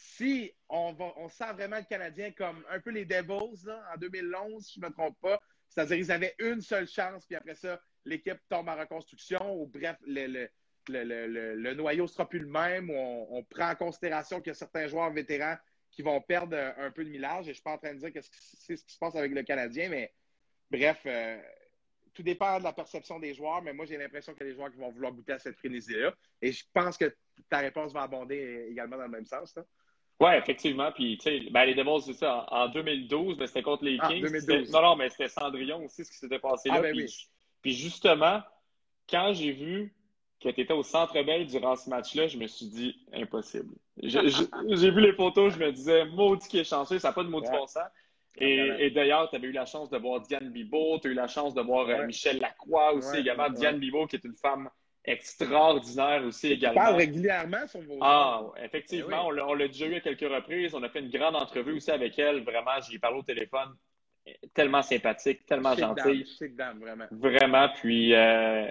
si on, va, on sent vraiment le Canadien comme un peu les Devils en 2011, si je ne me trompe pas, c'est-à-dire qu'ils avaient une seule chance, puis après ça, l'équipe tombe en reconstruction, ou bref, le, le, noyau ne sera plus le même, ou on, prend en considération qu'il y a certains joueurs vétérans qui vont perdre un peu de millage. Et je ne suis pas en train de dire que c'est ce qui se passe avec le Canadien, mais bref, euh, tout dépend de la perception des joueurs, mais moi, j'ai l'impression qu'il y a des joueurs qui vont vouloir goûter à cette frénésie-là. Et je pense que ta réponse va abonder également dans le même sens. Oui, effectivement. Puis, tu sais, ben, les Devils, c'est ça. En, 2012, ben, c'était contre les ah, Kings. non, non, mais c'était Cendrillon aussi, ce qui s'était passé ah, là. Ben puis, justement, quand j'ai vu que tu étais au Centre Bell durant ce match-là, je me suis dit, impossible. [laughs] J'ai vu les photos, je me disais, maudit qui est chanceux, ça n'a pas de maudit bon sens. Et, d'ailleurs, tu avais eu la chance de voir Diane Bibo, tu as eu la chance de voir euh, Michel Lacroix aussi également. Diane Bibo, qui est une femme extraordinaire aussi également. On parle régulièrement sur vos. Ah, effectivement, Eh oui. on l'a déjà eu à quelques reprises. On a fait une grande entrevue aussi avec elle. Vraiment, j'y parlé au téléphone. Tellement sympathique, tellement Chic gentille. dame, chic dame, vraiment. Vraiment, puis euh,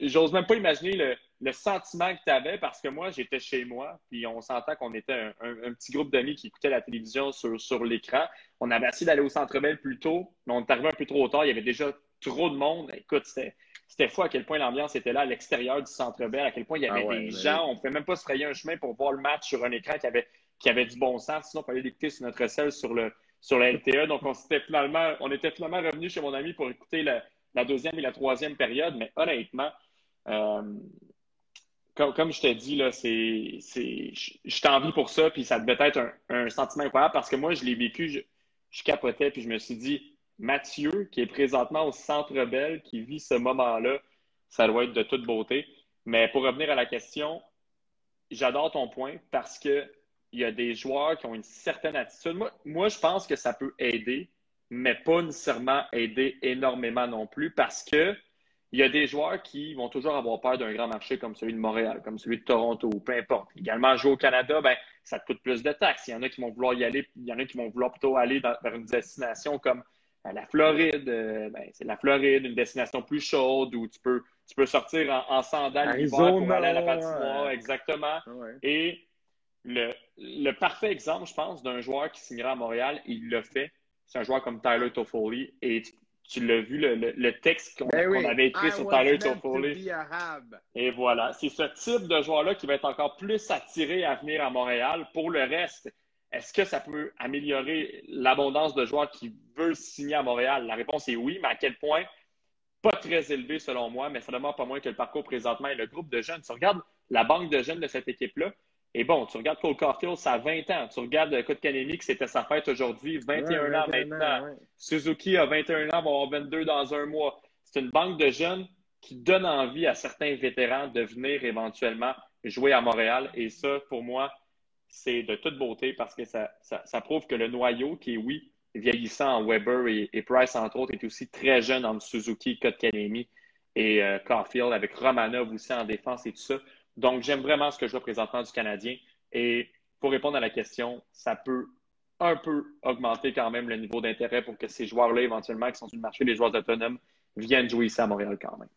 j'ose même pas imaginer le, le sentiment que tu avais parce que moi, j'étais chez moi, puis on s'entend qu'on était un, un- un petit groupe d'amis qui écoutaient la télévision sur, sur l'écran. On avait essayé d'aller au Centre Bell plus tôt, mais on est arrivé un peu trop tard. Il y avait déjà trop de monde. Écoute, c'était c'était fou à quel point l'ambiance était là à l'extérieur du Centre Bell, à quel point il y avait Ah ouais, des gens. On ne pouvait même pas se frayer un chemin pour voir le match sur un écran qui avait, qui avait du bon sens. Sinon, il fallait l'écouter sur notre selle sur le, sur la LTE. Donc, on, s'était finalement, on était finalement revenu chez mon ami pour écouter la, la deuxième et la troisième période. Mais honnêtement, euh, comme, comme je te dis, là, c'est, c'est, je je t'envie pour ça, puis ça devait être un, un sentiment incroyable parce que moi, je l'ai vécu, je, je capotais, puis je me suis dit, Mathieu, qui est présentement au Centre Bell, qui vit ce moment-là, ça doit être de toute beauté. Mais pour revenir à la question, j'adore ton point parce que il y a des joueurs qui ont une certaine attitude. Moi, moi, je pense que ça peut aider, mais pas nécessairement aider énormément non plus parce que il y a des joueurs qui vont toujours avoir peur d'un grand marché comme celui de Montréal, comme celui de Toronto, peu importe. Également, jouer au Canada, ben, ça te coûte plus de taxes. Il y en a qui vont vouloir y aller, il y en a qui vont vouloir plutôt aller vers une destination comme la Floride. Euh, ben, c'est la Floride, une destination plus chaude où tu peux, tu peux sortir en, en sandales l'hiver pour aller à la patinoire. ouais. Exactement. Ah ouais. Et le, le parfait exemple, je pense, d'un joueur qui signera à Montréal, il l'a fait. C'est un joueur comme Tyler Toffoli. Et tu, tu l'as vu, le, le- le texte qu'on Ben oui. avait écrit I sur Tyler Toffoli. Et voilà, c'est ce type de joueur-là qui va être encore plus attiré à venir à Montréal. Pour le reste, est-ce que ça peut améliorer l'abondance de joueurs qui veulent signer à Montréal? La réponse est oui, mais à quel point? Pas très élevé selon moi, mais ça demande pas moins que le parcours présentement et le groupe de jeunes. Tu regardes la banque de jeunes de cette équipe-là, et bon, tu regardes Cole Caulfield, ça a 20 ans. Tu regardes Kotkaniemi, que c'était sa fête aujourd'hui, 21 Ouais, ans 21 maintenant. ouais. Suzuki a 21 ans, va avoir 22 dans un mois. C'est une banque de jeunes qui donne envie à certains vétérans de venir éventuellement jouer à Montréal. Et ça, pour moi, c'est de toute beauté parce que ça, ça, ça prouve que le noyau, qui est, oui, vieillissant en Weber et, et Price, entre autres, est aussi très jeune entre Suzuki, Kotkaniemi et euh, Caulfield, avec Romanov aussi en défense et tout ça. Donc, j'aime vraiment ce que je vois présentement du Canadien. Et pour répondre à la question, ça peut un peu augmenter quand même le niveau d'intérêt pour que ces joueurs-là, éventuellement, qui sont sur le marché des joueurs autonomes, viennent jouer ici à Montréal quand même.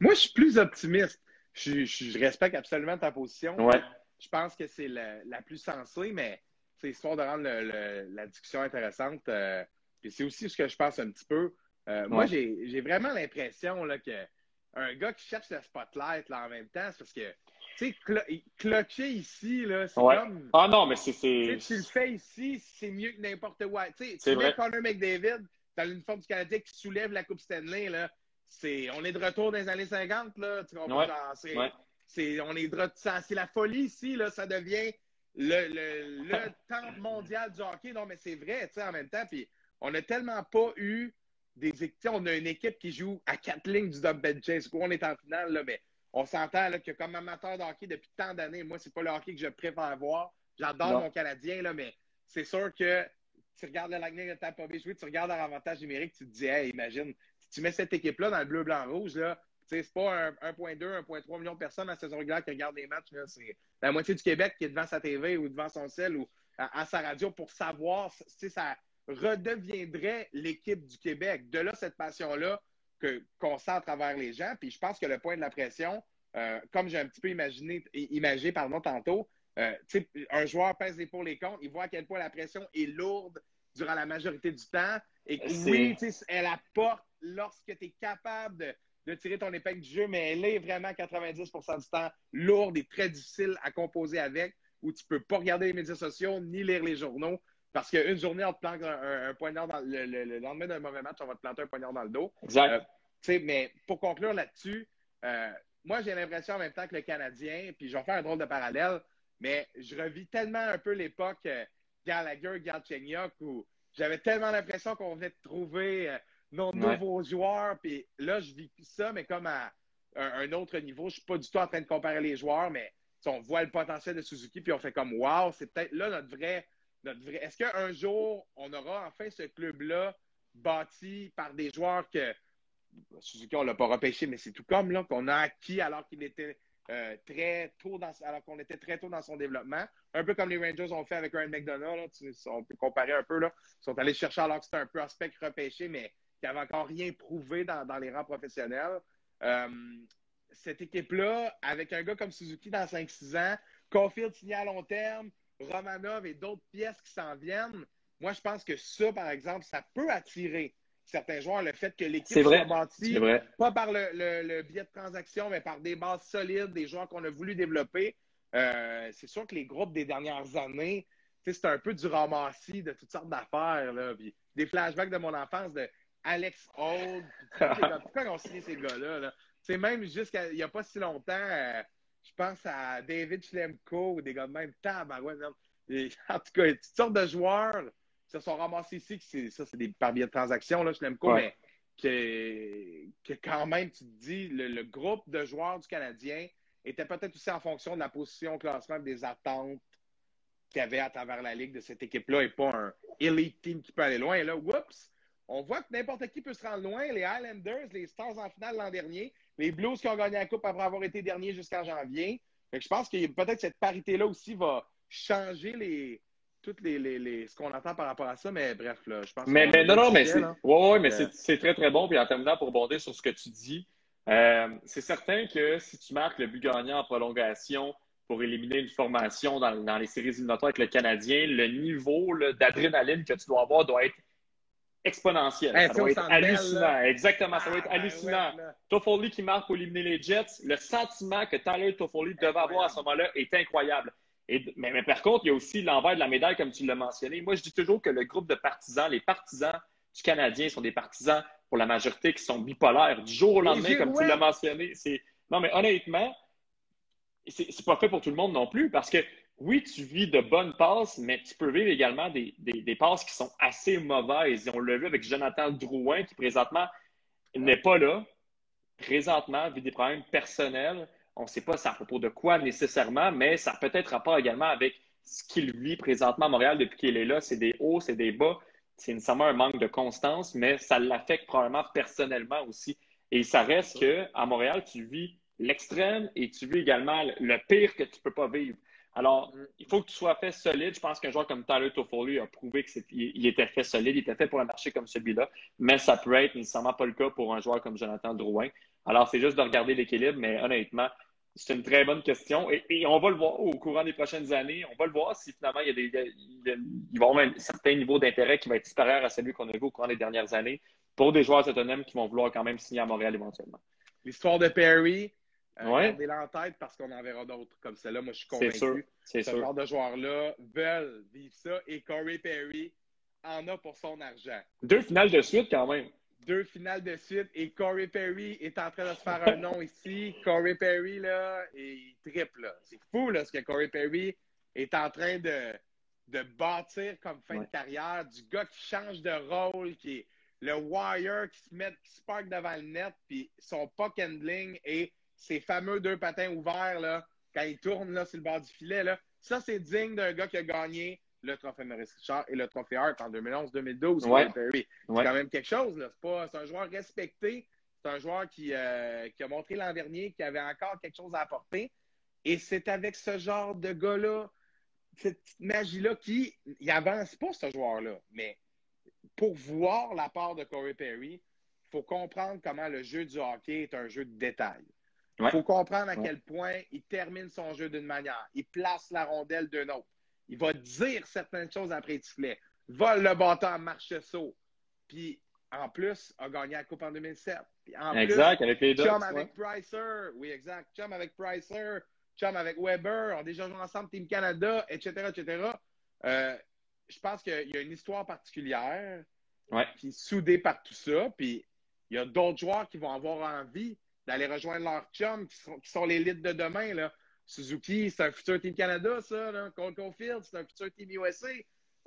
Moi, je suis plus optimiste. Je, je- je respecte absolument ta position. Ouais. Je pense que c'est la, la plus sensée, mais c'est histoire de rendre le- le- la discussion intéressante. euh, puis c'est aussi ce que je pense un petit peu. Euh, Moi, Ouais. j'ai j'ai vraiment l'impression là, que un gars qui cherche le spotlight là, en même temps, c'est parce que, tu sais, clo- clutcher ici, là, c'est Ouais. comme. Ah non, mais c'est. Tu c'est- sais, tu le fais ici, c'est mieux que n'importe où. Tu sais, C'est tu mets. Connor McDavid dans l'uniforme du Canadien qui soulève la Coupe Stanley, là. C'est, on est de retour dans les années 50, là. Tu comprends? Ouais. C'est, on est ça- c'est la folie ici, là. Ça devient le, le, le [laughs] temple mondial du hockey. Non, mais c'est vrai, tu sais, en même temps. Puis, on n'a tellement pas eu des On a une équipe qui joue à quatre lignes du double chase. On est en finale, là, mais on s'entend là, que comme amateur de hockey depuis tant d'années, moi, c'est pas le hockey que je préfère voir. J'adore Non. mon Canadien, là, mais c'est sûr que tu regardes le Lightning de Tampa Bay jouer, tu regardes leur avantage numérique, tu te dis, hey, imagine, si tu mets cette équipe-là dans le bleu, blanc, rouge, là, c'est pas un 1,2, 1,3 million de personnes à la saison régulière qui regardent les matchs. C'est la moitié du Québec qui est devant sa TV ou devant son cell ou à, à sa radio pour savoir, sais, ça redeviendrait l'équipe du Québec. De là, cette passion-là qu'on sent à travers les gens. Puis je pense que le point de la pression, euh, comme j'ai un petit peu imaginé, imagé pardon, tantôt, euh, un joueur pèse les pour les comptes, il voit à quel point la pression est lourde durant la majorité du temps. Et oui, elle apporte lorsque tu es capable de, de tirer ton épingle du jeu, mais elle est vraiment 90% du temps lourde et très difficile à composer avec, où tu peux pas regarder les médias sociaux ni lire les journaux. Parce qu'une journée, on te plante un, un- un poignard dans le, le- le lendemain d'un mauvais match, on va te planter un poignard dans le dos. Exact. Euh, mais pour conclure là-dessus, euh, moi, j'ai l'impression en même temps que le Canadien, puis je vais faire un drôle de parallèle, mais je revis tellement un peu l'époque euh, Gallagher, Galchenyuk, où j'avais tellement l'impression qu'on venait de trouver euh, nos Ouais. nouveaux joueurs, puis là, je vis ça, mais comme à un, autre niveau. Je suis pas du tout en train de comparer les joueurs, mais on voit le potentiel de Suzuki, puis on fait comme, wow, c'est peut-être là notre vrai... Notre vrai... Est-ce qu'un jour, on aura enfin ce club-là bâti par des joueurs que Suzuki, on ne l'a pas repêché, mais c'est tout comme là qu'on a acquis alors qu'il était euh, très tôt dans alors qu'on était très tôt dans son développement. Un peu comme les Rangers ont fait avec Ryan McDonough. on peut comparer un peu. Là. Ils sont allés chercher alors que c'était un prospect repêché, mais qui n'avait encore rien prouvé dans, les rangs professionnels. Euh, cette équipe-là, avec un gars comme Suzuki dans 5-6 ans, Caulfield signé à long terme, Romanov et d'autres pièces qui s'en viennent, moi, je pense que ça, par exemple, ça peut attirer certains joueurs. Le fait que l'équipe soit bâtie, pas par le, biais de transaction, mais par des bases solides, des joueurs qu'on a voulu développer. Euh, c'est sûr que les groupes des dernières années, c'est un peu du ramassis de toutes sortes d'affaires. Des flashbacks de mon enfance de Alex Holt. [laughs] Pourquoi on signé ces gars-là? C'est même jusqu'à il n'y a pas si longtemps, euh, je pense à David Schlemko ou des gars de même tabarouette. [laughs] en tout cas, toutes sortes de joueurs qui se sont ramassés ici, que ça, c'est des par biais de transactions, là, Schlemko, mais que, quand même, tu te dis, le, groupe de joueurs du Canadien était peut-être aussi en fonction de la position au classement des attentes qu'il y avait à travers la ligue de cette équipe-là et pas un elite team qui peut aller loin. Et là, oups, on voit que n'importe qui peut se rendre loin. Les Highlanders, les Stars en finale l'an dernier, les Blues qui ont gagné la Coupe après avoir été derniers jusqu'en janvier. je pense que peut-être cette parité-là aussi va changer les, toutes les, les, ce qu'on entend par rapport à ça, mais bref, là, je pense mais, mais non, non, mais c'est ouais, ouais, mais euh, c'est très, très bon. Puis en terminant, pour bondir sur ce que tu dis, euh, c'est certain que si tu marques le but gagnant en prolongation pour éliminer une formation dans, dans les séries éliminatoires avec le Canadien, le niveau d'adrénaline que tu dois avoir doit être exponentiel. ça doit être hallucinant. Exactement, ça doit être ah, hallucinant. Toffoli qui marque pour éliminer les Jets, le sentiment que Tyler Toffoli devait avoir à ce moment-là est incroyable. mais, par contre, il y a aussi l'envers de la médaille, comme tu l'as mentionné. Moi, je dis toujours que le groupe de partisans, les partisans du Canadien sont des partisans, pour la majorité, qui sont bipolaires. Du jour au lendemain, comme tu l'as mentionné, c'est... Non, mais honnêtement, c'est pas fait pour tout le monde non plus, parce que oui, tu vis de bonnes passes, mais tu peux vivre également des, passes qui sont assez mauvaises. On l'a vu avec Jonathan Drouin, qui présentement n'est pas là. Présentement, vit des problèmes personnels. On ne sait pas à propos de quoi nécessairement, mais ça peut être rapport également avec ce qu'il vit présentement à Montréal depuis qu'il est là. C'est des hauts, c'est des bas. C'est nécessairement un manque de constance, mais ça l'affecte probablement personnellement aussi. Et ça reste qu'à Montréal, tu vis l'extrême et tu vis également le pire que tu ne peux pas vivre. Alors, mm. il faut que tu sois fait solide. Je pense qu'un joueur comme Tyler Toffoli a prouvé qu'il était fait solide, il était fait pour un marché comme celui-là, mais ça peut être nécessairement pas le cas pour un joueur comme Jonathan Drouin. Alors, c'est juste de regarder l'équilibre, mais honnêtement, c'est une très bonne question et, on va le voir au courant des prochaines années. On va le voir si finalement il y a des, il va y avoir un certain niveau d'intérêt qui va être supérieur à celui qu'on a vu au courant des dernières années pour des joueurs autonomes qui vont vouloir quand même signer à Montréal éventuellement. L'histoire de Perry, euh, ouais. en tête parce qu'on en verra d'autres comme celle-là. Moi, je suis convaincu. C'est ce genre de joueurs-là veulent vivre ça et Corey Perry en a pour son argent. Deux finales de suite, quand même. Deux finales de suite et Corey Perry est en train de se faire un [laughs] nom ici. Corey Perry, là, il triple. C'est fou, là, ce que Corey Perry est en train de, de bâtir comme fin de carrière. Du gars qui change de rôle, qui est le wire qui se met, qui se parque devant le net, puis son puck handling est ces fameux deux patins ouverts, là, quand ils tournent là, sur le bord du filet, là, ça, c'est digne d'un gars qui a gagné le trophée Maurice Richard et le trophée Hart en 2011-2012. C'est quand même quelque chose. C'est un joueur respecté. C'est un joueur qui, euh, qui a montré l'an dernier qu'il avait encore quelque chose à apporter. Et c'est avec ce genre de gars-là, cette magie-là, qui il avance pas, ce joueur-là. Mais pour voir la part de Corey Perry, il faut comprendre comment le jeu du hockey est un jeu de détail. Il faut comprendre à quel point il termine son jeu d'une manière. Il place la rondelle d'une autre. Il va dire certaines choses après le. Vole le bâton en marche saut. Puis, en plus, a gagné la Coupe en 2007. en exact, avec les deux. Chum avec Pricer. Oui, exact. Chum avec Pricer. Chum avec Weber. On a déjà joué ensemble, Team Canada, etc., etc. Euh, je pense qu'il y a une histoire particulière qui est soudée par tout ça. Puis, il y a d'autres joueurs qui vont avoir envie d'aller rejoindre leurs chums qui sont, qui sont l'élite de demain. Là. Suzuki, c'est un futur Team Canada, ça. Là. Cole c'est un futur Team USA.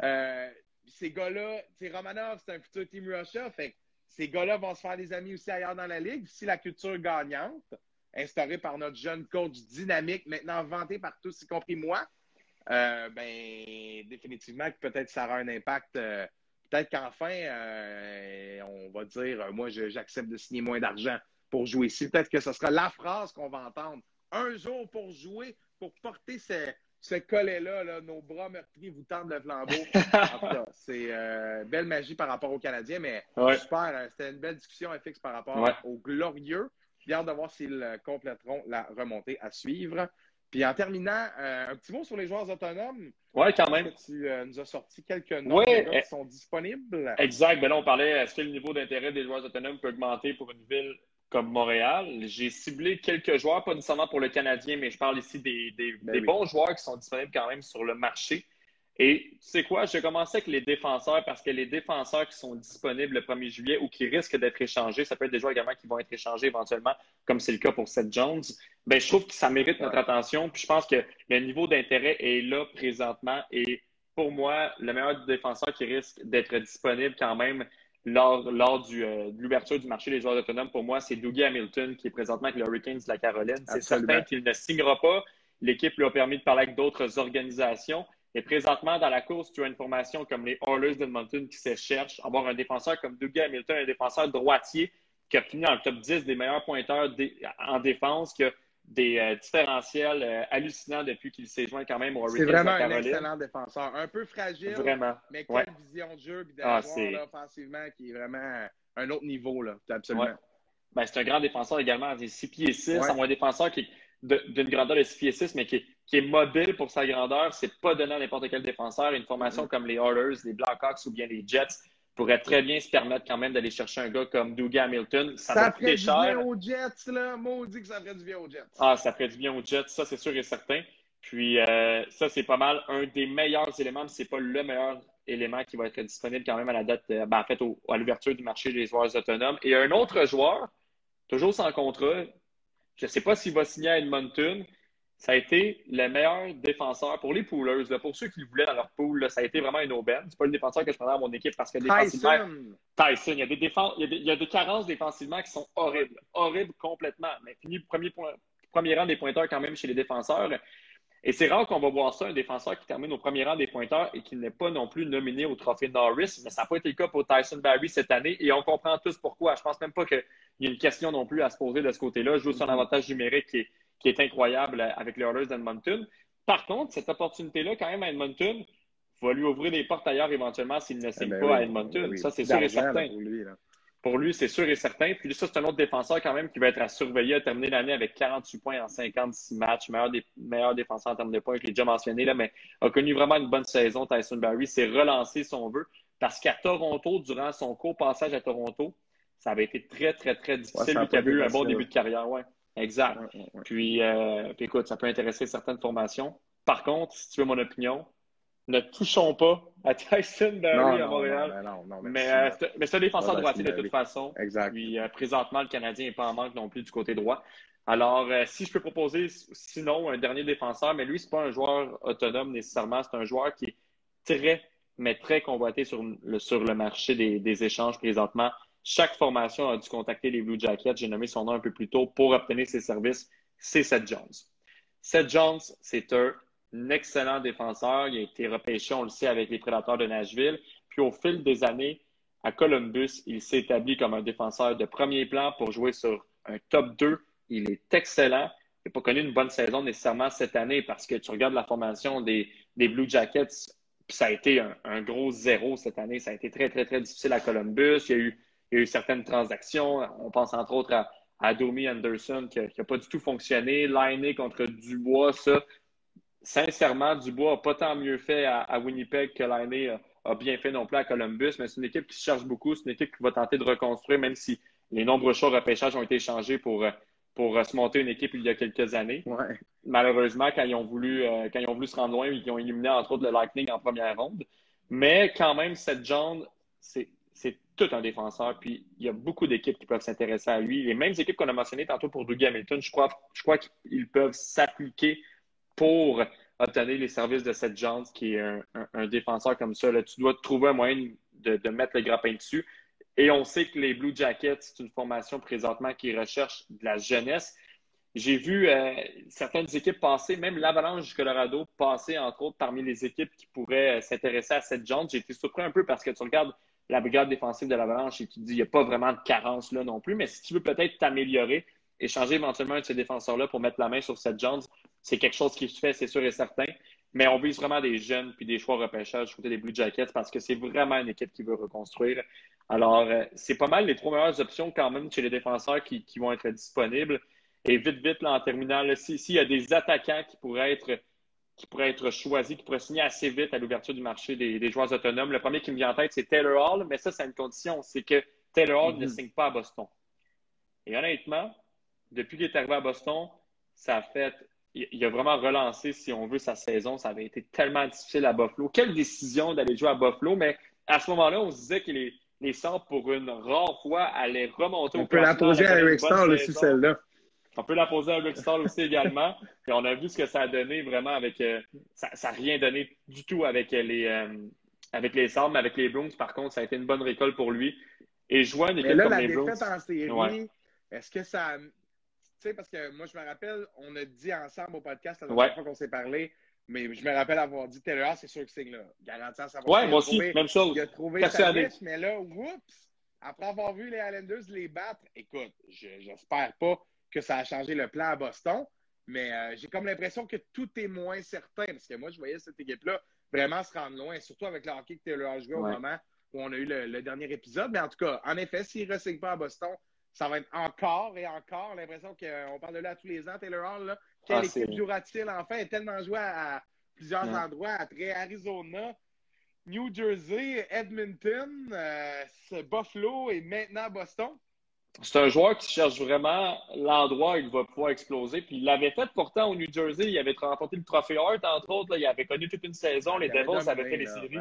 Euh, ces gars-là, Romanov, c'est un futur Team Russia. Fait ces gars-là vont se faire des amis aussi ailleurs dans la ligue. Si la culture gagnante, instaurée par notre jeune coach dynamique, maintenant vanté par tous, y compris moi, euh, ben, définitivement, peut-être ça aura un impact. Euh, peut-être qu'enfin, on va dire, moi, j'accepte de signer moins d'argent pour jouer ici. Peut-être que ce sera la phrase qu'on va entendre. Un jour pour jouer, pour porter ce, collet-là, nos bras meurtris vous tendent le flambeau. [laughs] c'est euh, belle magie par rapport aux Canadiens, mais super. Euh, c'était une belle discussion, FX, par rapport aux glorieux. Bien de voir s'ils compléteront la remontée à suivre. Puis en terminant, euh, un petit mot sur les joueurs autonomes. Oui, quand même. Tu euh, nous as sorti quelques noms qui eh, sont disponibles. Exact. Ben là, on parlait, est-ce que le niveau d'intérêt des joueurs autonomes peut augmenter pour une ville comme Montréal? J'ai ciblé quelques joueurs, pas nécessairement pour le Canadien, mais je parle ici des, des ben bons joueurs qui sont disponibles quand même sur le marché. Et tu sais quoi, je vais commencer avec les défenseurs parce que les défenseurs qui sont disponibles le 1er juillet ou qui risquent d'être échangés, ça peut être des joueurs également qui vont être échangés éventuellement, comme c'est le cas pour Seth Jones. Ben, je trouve que ça mérite notre attention. Puis je pense que le niveau d'intérêt est là présentement. Et pour moi, le meilleur défenseur qui risque d'être disponible quand même lors, lors du, euh, de l'ouverture du marché des joueurs autonomes, pour moi, c'est Dougie Hamilton qui est présentement avec les Hurricanes de la Caroline. C'est certain qu'il ne signera pas. L'équipe lui a permis de parler avec d'autres organisations. Et présentement, dans la course, tu as une formation comme les Oilers d'Edmonton qui se cherchent. Avoir un défenseur comme Dougie Hamilton, un défenseur droitier qui a fini dans le top 10 des meilleurs pointeurs en défense, qui a des euh, différentiels euh, hallucinants depuis qu'il s'est joint quand même au C'est vraiment un excellent défenseur. Un peu fragile, vraiment. mais quelle vision de jeu puis ah, offensivement qui est vraiment un autre niveau. Là. Absolument. Ben, c'est un grand défenseur également. Il est 6 pieds 6. C'est un défenseur qui d'une grandeur de 6 pieds 6, mais qui, est mobile pour sa grandeur. C'est pas donné à n'importe quel défenseur. Une formation comme les Oilers, les Blackhawks ou bien les Jets pourrait très bien se permettre quand même d'aller chercher un gars comme Dougie Hamilton. Ça, ça ferait du bien aux Jets, là. Maudit que ça ferait du bien aux Jets. Ah, ça ferait du bien aux Jets, ça c'est sûr et certain. Puis euh, ça, c'est pas mal un des meilleurs éléments, mais c'est pas le meilleur élément qui va être disponible quand même à la date, euh, ben, en fait, à l'ouverture du marché des joueurs autonomes. Et un autre joueur, toujours sans contrat, je ne sais pas s'il va signer à Edmonton. Ça a été le meilleur défenseur pour les poolers. pour ceux qui le voulaient dans leur pool, ça a été vraiment une aubaine. Ce n'est pas le défenseur que je prenais à mon équipe parce que Tyson. Tyson. Il y, a des il, y a des, carences défensivement qui sont horribles. Horribles complètement. Mais fini premier, point, premier rang des pointeurs quand même chez les défenseurs. Et c'est rare qu'on va voir ça, un défenseur qui termine au premier rang des pointeurs et qui n'est pas non plus nominé au trophée Norris, mais ça n'a pas été le cas pour Tyson Barry cette année et on comprend tous pourquoi. Je pense même pas qu'il y ait une question non plus à se poser de ce côté-là. Je joue son mm-hmm. avantage numérique qui est, incroyable avec les Oilers d'Edmonton. Par contre, cette opportunité-là, quand même, à Edmonton, va lui ouvrir des portes ailleurs éventuellement s'il ne signe eh ben pas à Edmonton. Ça, c'est sûr et certain. Pour lui, c'est sûr et certain. Puis ça, c'est un autre défenseur quand même qui va être à surveiller, à terminer l'année avec 48 points en 56 matchs, meilleur, défenseur en termes de points, je l'ai déjà mentionné, là, mais a connu vraiment une bonne saison, Tyson Barry. s'est relancé, si on veut, parce qu'à Toronto, durant son court passage à Toronto, ça avait été très, très, très difficile. lui qui avait eu un bon début de carrière. Ouais, exact. puis, euh, puis, écoute, ça peut intéresser certaines formations. Par contre, si tu veux mon opinion, ne touchons pas à Tyson Barry à Montréal. mais, euh, mais c'est un défenseur droitier de toute façon. Exact. Puis euh, présentement, le Canadien n'est pas en manque non plus du côté droit. Alors, euh, si je peux proposer sinon un dernier défenseur, mais lui, c'est pas un joueur autonome nécessairement, c'est un joueur qui est très, mais très convoité sur le, sur le marché des, des échanges présentement. Chaque formation a dû contacter les Blue Jackets, j'ai nommé son nom un peu plus tôt, pour obtenir ses services. C'est Seth Jones. Seth Jones, c'est un un excellent défenseur. Il a été repêché, on le sait, avec les Prédateurs de Nashville. Puis au fil des années, à Columbus, il s'est établi comme un défenseur de premier plan pour jouer sur un top 2. Il est excellent. Il n'a pas connu une bonne saison nécessairement cette année parce que tu regardes la formation des, Blue Jackets, ça a été un, gros zéro cette année. Ça a été très, très, très difficile à Columbus. Il y a eu, eu certaines transactions. On pense entre autres à, à Domi Anderson qui n'a pas du tout fonctionné. Lainé contre Dubois, ça, sincèrement, Dubois n'a pas tant mieux fait à, Winnipeg que l'année a, bien fait non plus à Columbus, mais c'est une équipe qui se cherche beaucoup, c'est une équipe qui va tenter de reconstruire, même si les nombreux choix repêchage ont été changés pour, pour se monter une équipe il y a quelques années. Malheureusement, quand ils, ont voulu, euh, quand ils ont voulu se rendre loin, ils ont éliminé entre autres le Lightning en première ronde. Mais quand même, cette John, c'est tout un défenseur. Puis il y a beaucoup d'équipes qui peuvent s'intéresser à lui. Les mêmes équipes qu'on a mentionnées tantôt pour Dougie Hamilton, je crois, je crois qu'ils peuvent s'appliquer pour obtenir les services de cette Jones, qui est un, défenseur comme ça. Là, tu dois trouver un moyen de, mettre le grappin dessus. Et on sait que les Blue Jackets, c'est une formation présentement qui recherche de la jeunesse. j'ai vu euh, certaines équipes passer, même l'Avalanche du Colorado passer, entre autres, parmi les équipes qui pourraient s'intéresser à cette jante. J'ai été surpris un peu parce que tu regardes la brigade défensive de l'Avalanche et tu te dis qu'il n'y a pas vraiment de carence là non plus. Mais si tu veux peut-être t'améliorer et changer éventuellement un de ces défenseurs-là pour mettre la main sur cette jante, c'est quelque chose qui se fait, c'est sûr et certain. Mais on vise vraiment des jeunes puis des choix repêchage du côté des Blue Jackets parce que c'est vraiment une équipe qui veut reconstruire. Alors, euh, c'est pas mal les trois meilleures options quand même chez les défenseurs qui vont être disponibles. Et vite, vite, là, en terminant, s'il y a des attaquants qui pourraient être qui pourraient être choisis, qui pourraient signer assez vite à l'ouverture du marché des, joueurs autonomes. Le premier qui me vient en tête, c'est Taylor Hall, mais ça, c'est une condition, c'est que Taylor Hall ne mm-hmm. signe pas à Boston. Et honnêtement, depuis qu'il est arrivé à Boston, ça a fait. Il a vraiment relancé, si on veut, sa saison. Ça avait été tellement difficile à Buffalo. Quelle décision d'aller jouer à Buffalo, mais à ce moment-là, on se disait que les, les pour une rare fois, allaient remonter on au On peut la poser à Eric Starr aussi, celle-là. On peut la poser à Rick Stall aussi également. [laughs] Et on a vu ce que ça a donné vraiment avec. Euh, ça n'a rien donné du tout avec les, euh, avec les mais avec les Bruins, par contre, ça a été une bonne récolte pour lui. Et jouer une équipe là, comme la les défaite en série, est-ce que ça. Tu sais, parce que moi, je me rappelle, on a dit ensemble au podcast la dernière fois qu'on s'est parlé, mais je me rappelle avoir dit Taylor, c'est sûr que c'est là. Garanti à savoir. Ouais, moi aussi, même chose. Il a trouvé sa niche, mais là, oups, après avoir vu les Islanders les battre, écoute, j'espère pas que ça a changé le plan à Boston. Mais euh, j'ai comme l'impression que tout est moins certain parce que moi, je voyais cette équipe-là vraiment se rendre loin, surtout avec le hockey que Taylor a joué au moment où on a eu le, dernier épisode. Mais en tout cas, en effet, s'il ne re pas à Boston, ça va être encore et encore l'impression qu'on parle de là tous les ans, Taylor Hall. Là. Quelle ah, équipe jouera-t-il? Enfin? Il a tellement joué à, plusieurs endroits, après Arizona, New Jersey, Edmonton, euh, Buffalo et maintenant Boston c'est un joueur qui cherche vraiment l'endroit où il va pouvoir exploser. Puis il l'avait fait pourtant au New Jersey. Il avait remporté le trophée Hart, entre autres. Il avait connu toute une saison. Les Devils avaient fait les séries.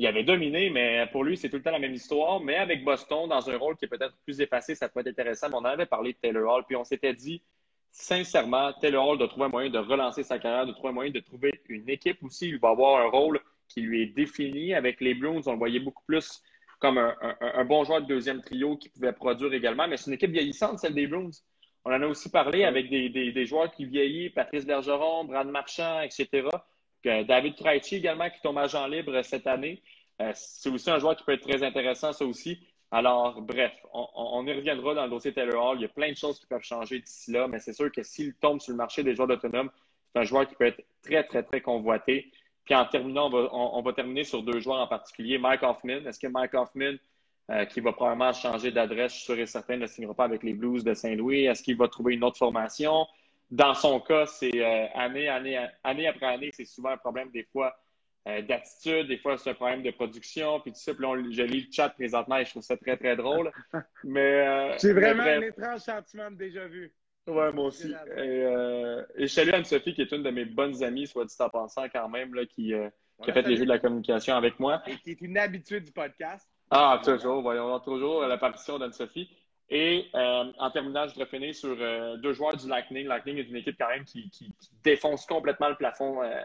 Il avait dominé, mais pour lui, c'est tout le temps la même histoire. Mais avec Boston, dans un rôle qui est peut-être plus effacé, ça peut être intéressant. Mais on avait parlé de Taylor Hall. Puis on s'était dit, sincèrement, Taylor Hall doit trouver un moyen de relancer sa carrière, de trouver un moyen de trouver une équipe aussi. Il va avoir un rôle qui lui est défini. Avec les Blues, on le voyait beaucoup plus comme un, bon joueur de deuxième trio qui pouvait produire également. Mais c'est une équipe vieillissante, celle des Bruins. On en a aussi parlé avec des, joueurs qui vieillissent, Patrice Bergeron, Brad Marchand, etc. David Krejci également qui tombe agent libre cette année. Euh, c'est aussi un joueur qui peut être très intéressant, ça aussi. Alors, bref, on, y reviendra dans le dossier Taylor Hall. Il y a plein de choses qui peuvent changer d'ici là, mais c'est sûr que s'il tombe sur le marché des joueurs autonomes, c'est un joueur qui peut être très, très, très convoité. Puis en terminant, on va, terminer sur deux joueurs en particulier. Mike Hoffman. Est-ce que Mike Hoffman, euh, qui va probablement changer d'adresse, je suis sûr et certain, ne signera pas avec les Blues de Saint-Louis? Est-ce qu'il va trouver une autre formation? Dans son cas, c'est euh, année, année, année après année, c'est souvent un problème des fois euh, d'attitude, des fois c'est un problème de production, puis tout ça. Puis là, je lis le chat présentement et je trouve ça très, très drôle. [laughs] Mais, c'est vraiment un étrange sentiment de déjà vu. Ouais, moi aussi. Et, euh, et je salue Anne-Sophie, qui est une de mes bonnes amies, soit dit en pensant quand même, là, qui, euh, qui a fait les jeux de la communication avec moi. Et qui est une habitude du podcast. Ah, toujours. Voyons toujours l'apparition d'Anne-Sophie. Et euh, en terminant, je voudrais finir sur euh, deux joueurs du Lightning. Lightning est une équipe quand même qui, qui, qui défonce complètement le plafond euh,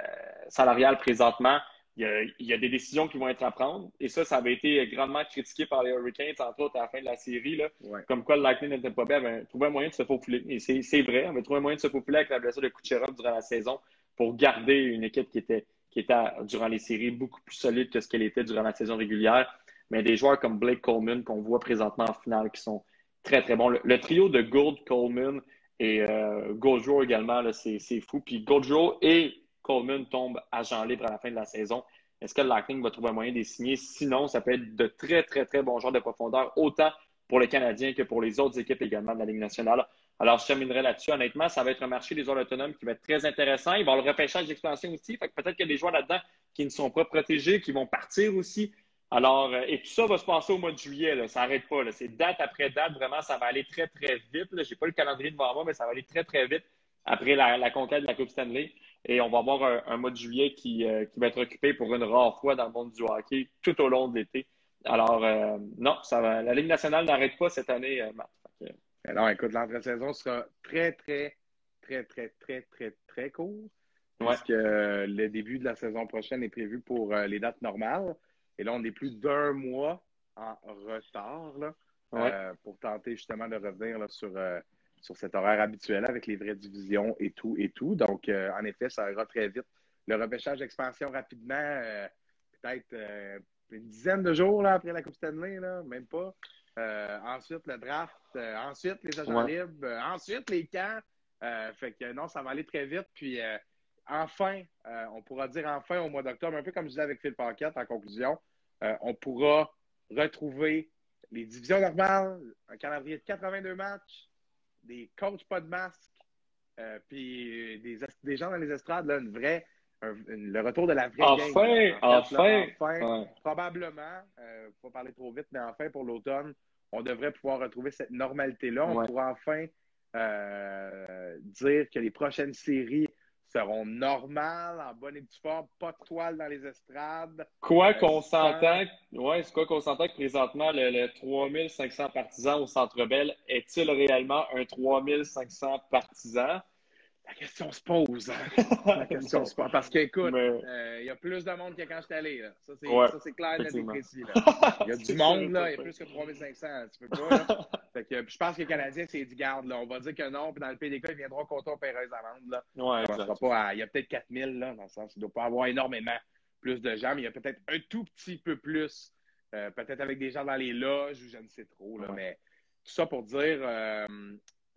salarial présentement il y, a, des décisions qui vont être à prendre. Et ça, ça avait été grandement critiqué par les Hurricanes, entre autres, à la fin de la série. Là, Comme quoi le Lightning n'était pas bien. Ben, trouver un moyen de se faufiler. Et c'est vrai, on avait trouvé un moyen de se faufiler avec la blessure de Kucherov durant la saison pour garder une équipe qui était, qui était durant les séries beaucoup plus solide que ce qu'elle était durant la saison régulière. Mais des joueurs comme Blake Coleman qu'on voit présentement en finale qui sont très, très bons. Le, trio de Gold, Coleman et euh, Goldrow également, c'est fou. Puis Goldrow et Coleman tombe agent libre à la fin de la saison. Est-ce que le Lightning va trouver un moyen de signer? Sinon, ça peut être de très, très, très bons joueurs de profondeur, autant pour les Canadiens que pour les autres équipes également de la Ligue nationale. Alors, je terminerai là-dessus. Honnêtement, ça va être un marché des joueurs autonomes qui va être très intéressant. Il va avoir le repêchage d'expansion aussi. peut-être qu'il y a des joueurs là-dedans qui ne sont pas protégés, qui vont partir aussi. Alors, euh, et tout ça va se passer au mois de juillet. Ça n'arrête pas. C'est date après date. Vraiment, ça va aller très, très vite. Je n'ai pas le calendrier devant moi, mais ça va aller très, très vite après la conquête de la Coupe Stanley. Et on va avoir un, mois de juillet qui, euh, qui, va être occupé pour une rare fois dans le monde du hockey tout au long de l'été. Alors, euh, non, ça va, la Ligue nationale n'arrête pas cette année, euh, Matt. Alors, écoute, l'entrée-saison sera très, très, très, très, très, très, très court. Parce que le début de la saison prochaine est prévu pour les dates normales. Et là, on est plus d'un mois en retard là, pour tenter justement de revenir là, sur sur cet horaire habituel avec les vraies divisions et tout et tout. Donc, en effet, ça ira très vite. Le repêchage d'expansion rapidement, peut-être une dizaine de jours là, après la Coupe Stanley, là, même pas. ensuite, le draft, ensuite les agents libres, ensuite les camps. fait que non, ça va aller très vite. Puis enfin, on pourra dire enfin au mois d'octobre, un peu comme je disais avec Phil Paquette en conclusion, on pourra retrouver les divisions normales, un calendrier de 82 matchs, des coachs pas de masque, euh, puis des, des, gens dans les estrades, là, une vraie, le retour de la vraie enfin, game. enfin, enfin, probablement, euh, faut pas parler trop vite, mais enfin pour l'automne, on devrait pouvoir retrouver cette normalité-là. On pourra enfin euh, dire que les prochaines séries seront normales, en bonne et due forme, pas de toile dans les estrades. Quoi euh, qu'on s'entend, ouais, c'est quoi qu'on s'entend que présentement, le, 3500 partisans au Centre Bell est-il réellement un 3500 partisans? La question se pose. Hein? [laughs] La question se pose. Parce qu'écoute, euh, il y a plus de monde que quand je suis allé. Là. Ça, c'est clair, net et précis. [laughs] Il y a du monde, là. il y a plus que 3500. Tu peux pas. [laughs] Fait que, je pense que les Canadiens, c'est du garde. Là. On va dire que non. Puis dans le PDK, ils viendront compter au Pérez Là. Ouais, pas il y a peut-être 4000, là, dans le sens il ne doit pas avoir énormément plus de gens, mais il y a peut-être un tout petit peu plus. Euh, peut-être avec des gens dans les loges ou je ne sais trop. Là, Mais tout ça pour dire, euh,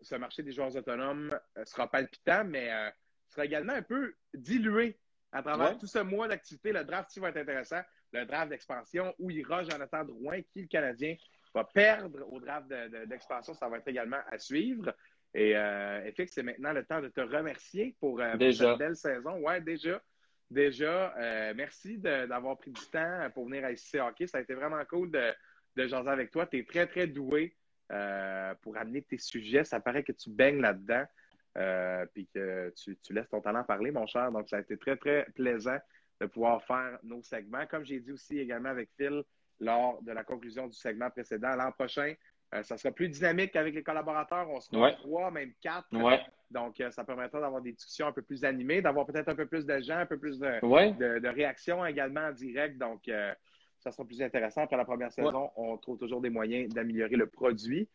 ce marché des joueurs autonomes euh, sera palpitant, mais euh, sera également un peu dilué à travers tout ce mois d'activité. Le draft il va être intéressant. Le draft d'expansion où ira Jonathan Drouin, qui le Canadien va perdre au draft d'expansion. ça va être également à suivre. Et euh, c'est maintenant le temps de te remercier pour, euh, cette belle saison. Ouais, déjà. Déjà, merci d'avoir pris du temps pour venir à ICC Hockey. Ça a été vraiment cool de, de jaser avec toi. Tu es très, très doué. Euh, pour amener tes sujets. Ça paraît que tu baignes là-dedans, euh, puis que tu, laisses ton talent parler, mon cher. Donc, ça a été très, très plaisant de pouvoir faire nos segments. Comme j'ai dit aussi également avec Phil lors de la conclusion du segment précédent, l'an prochain, euh, ça sera plus dynamique avec les collaborateurs. On sera trois, même quatre. Donc, ça permettra d'avoir des discussions un peu plus animées, d'avoir peut-être un peu plus de gens, un peu plus de, de, réactions également en direct. Donc, ça sera plus intéressant. Après la première saison, on trouve toujours des moyens d'améliorer le produit.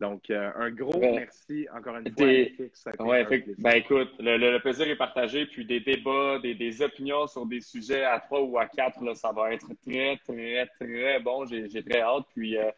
Donc, euh, un gros merci encore une fois. Ouais, ben écoute, le, plaisir est partagé, puis des débats, des, opinions sur des sujets à trois ou à quatre, là, ça va être très, très, très bon. J'ai très hâte. Puis, euh,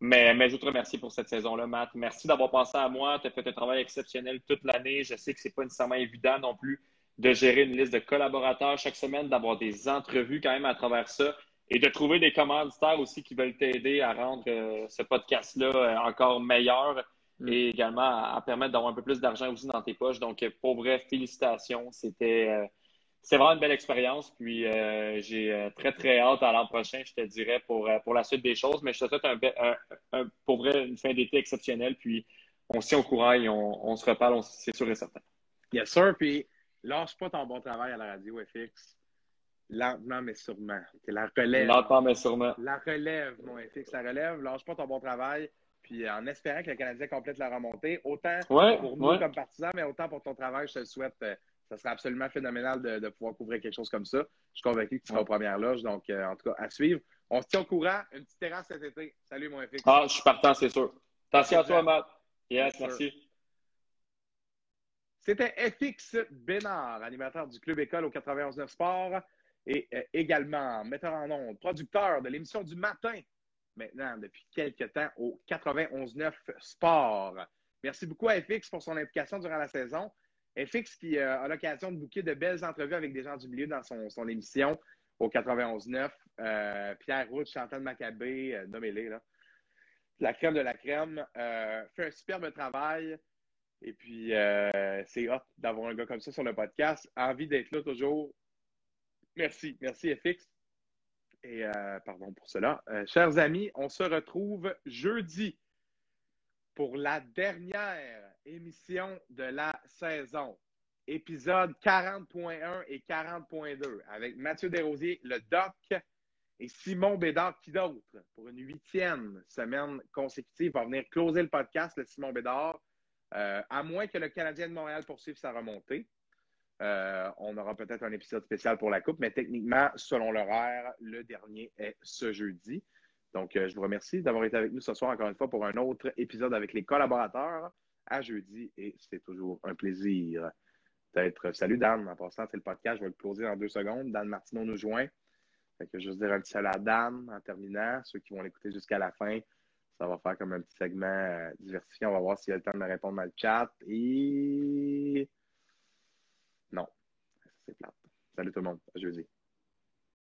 mais, mais je te remercie pour cette saison-là, Matt. Merci d'avoir pensé à moi. Tu as fait un travail exceptionnel toute l'année. Je sais que ce n'est pas nécessairement évident non plus de gérer une liste de collaborateurs chaque semaine, d'avoir des entrevues quand même à travers ça et de trouver des commanditaires aussi qui veulent t'aider à rendre euh, ce podcast-là euh, encore meilleur mm. et également à, permettre d'avoir un peu plus d'argent aussi dans tes poches. Donc, euh, pour vrai, félicitations. C'était c'est vraiment une belle expérience. Puis, j'ai très, très hâte à l'an prochain, je te dirais, pour, pour la suite des choses. Mais je te souhaite un, un, pour vrai une fin d'été exceptionnelle. Puis, on se tient au courant et on, se reparle, c'est sûr et certain. Yes, sir. Puis, lâche pas ton bon travail à la radio FX lentement mais sûrement. la relève. Lentement mais sûrement. La relève, mon FX, la relève. Lâche pas ton bon travail. Puis en espérant que le Canadien complète la remontée, autant pour nous comme partisans, mais autant pour ton travail, je te le souhaite. Euh, ça serait absolument phénoménal de, pouvoir couvrir quelque chose comme ça. Je suis convaincu que tu seras aux premières loges. Donc, euh, en tout cas, à suivre. On se tient au courant. Une petite terrasse cet été. Salut, mon FX. Ah, je suis partant, c'est sûr. Attention à toi, Matt. Yes, merci. C'était FX Bénard, animateur du Club École au 91.9 Sport et euh, également metteur en ondes, producteur de l'émission du matin, maintenant depuis quelques temps au 91.9 Sport. Merci beaucoup à FX pour son implication durant la saison. FX qui euh, a l'occasion de bouquer de belles entrevues avec des gens du milieu dans son, émission au 91.9. Euh, Pierre Roux, Chantal Maccabé, euh, nommez-les, la crème de la crème, fait un superbe travail. Et puis, c'est hot d'avoir un gars comme ça sur le podcast. Envie d'être là toujours Merci. Merci, FX. Et euh, pardon pour cela. Euh, chers amis, on se retrouve jeudi pour la dernière émission de la saison. Épisode 40.1 et 40.2 avec Mathieu Desrosiers, le doc, et Simon Bédard, qui d'autre, pour une huitième semaine consécutive, va venir closer le podcast, le Simon Bédard, euh, à moins que le Canadien de Montréal poursuive sa remontée. Euh, on aura peut-être un épisode spécial pour la Coupe, mais techniquement, selon l'horaire, le dernier est ce jeudi. Donc, euh, je vous remercie d'avoir été avec nous ce soir encore une fois pour un autre épisode avec les collaborateurs. à jeudi et c'est toujours un plaisir d'être. Salut Dan, en passant, c'est le podcast, je vais le closer dans deux secondes. Dan Martineau nous joint. Fait que juste dire un petit salut à Dan en terminant. Ceux qui vont l'écouter jusqu'à la fin, ça va faire comme un petit segment euh, diversifié. On va voir s'il y a le temps de me répondre dans le chat. Et non, c'est plate. Salut tout le monde, à jeudi.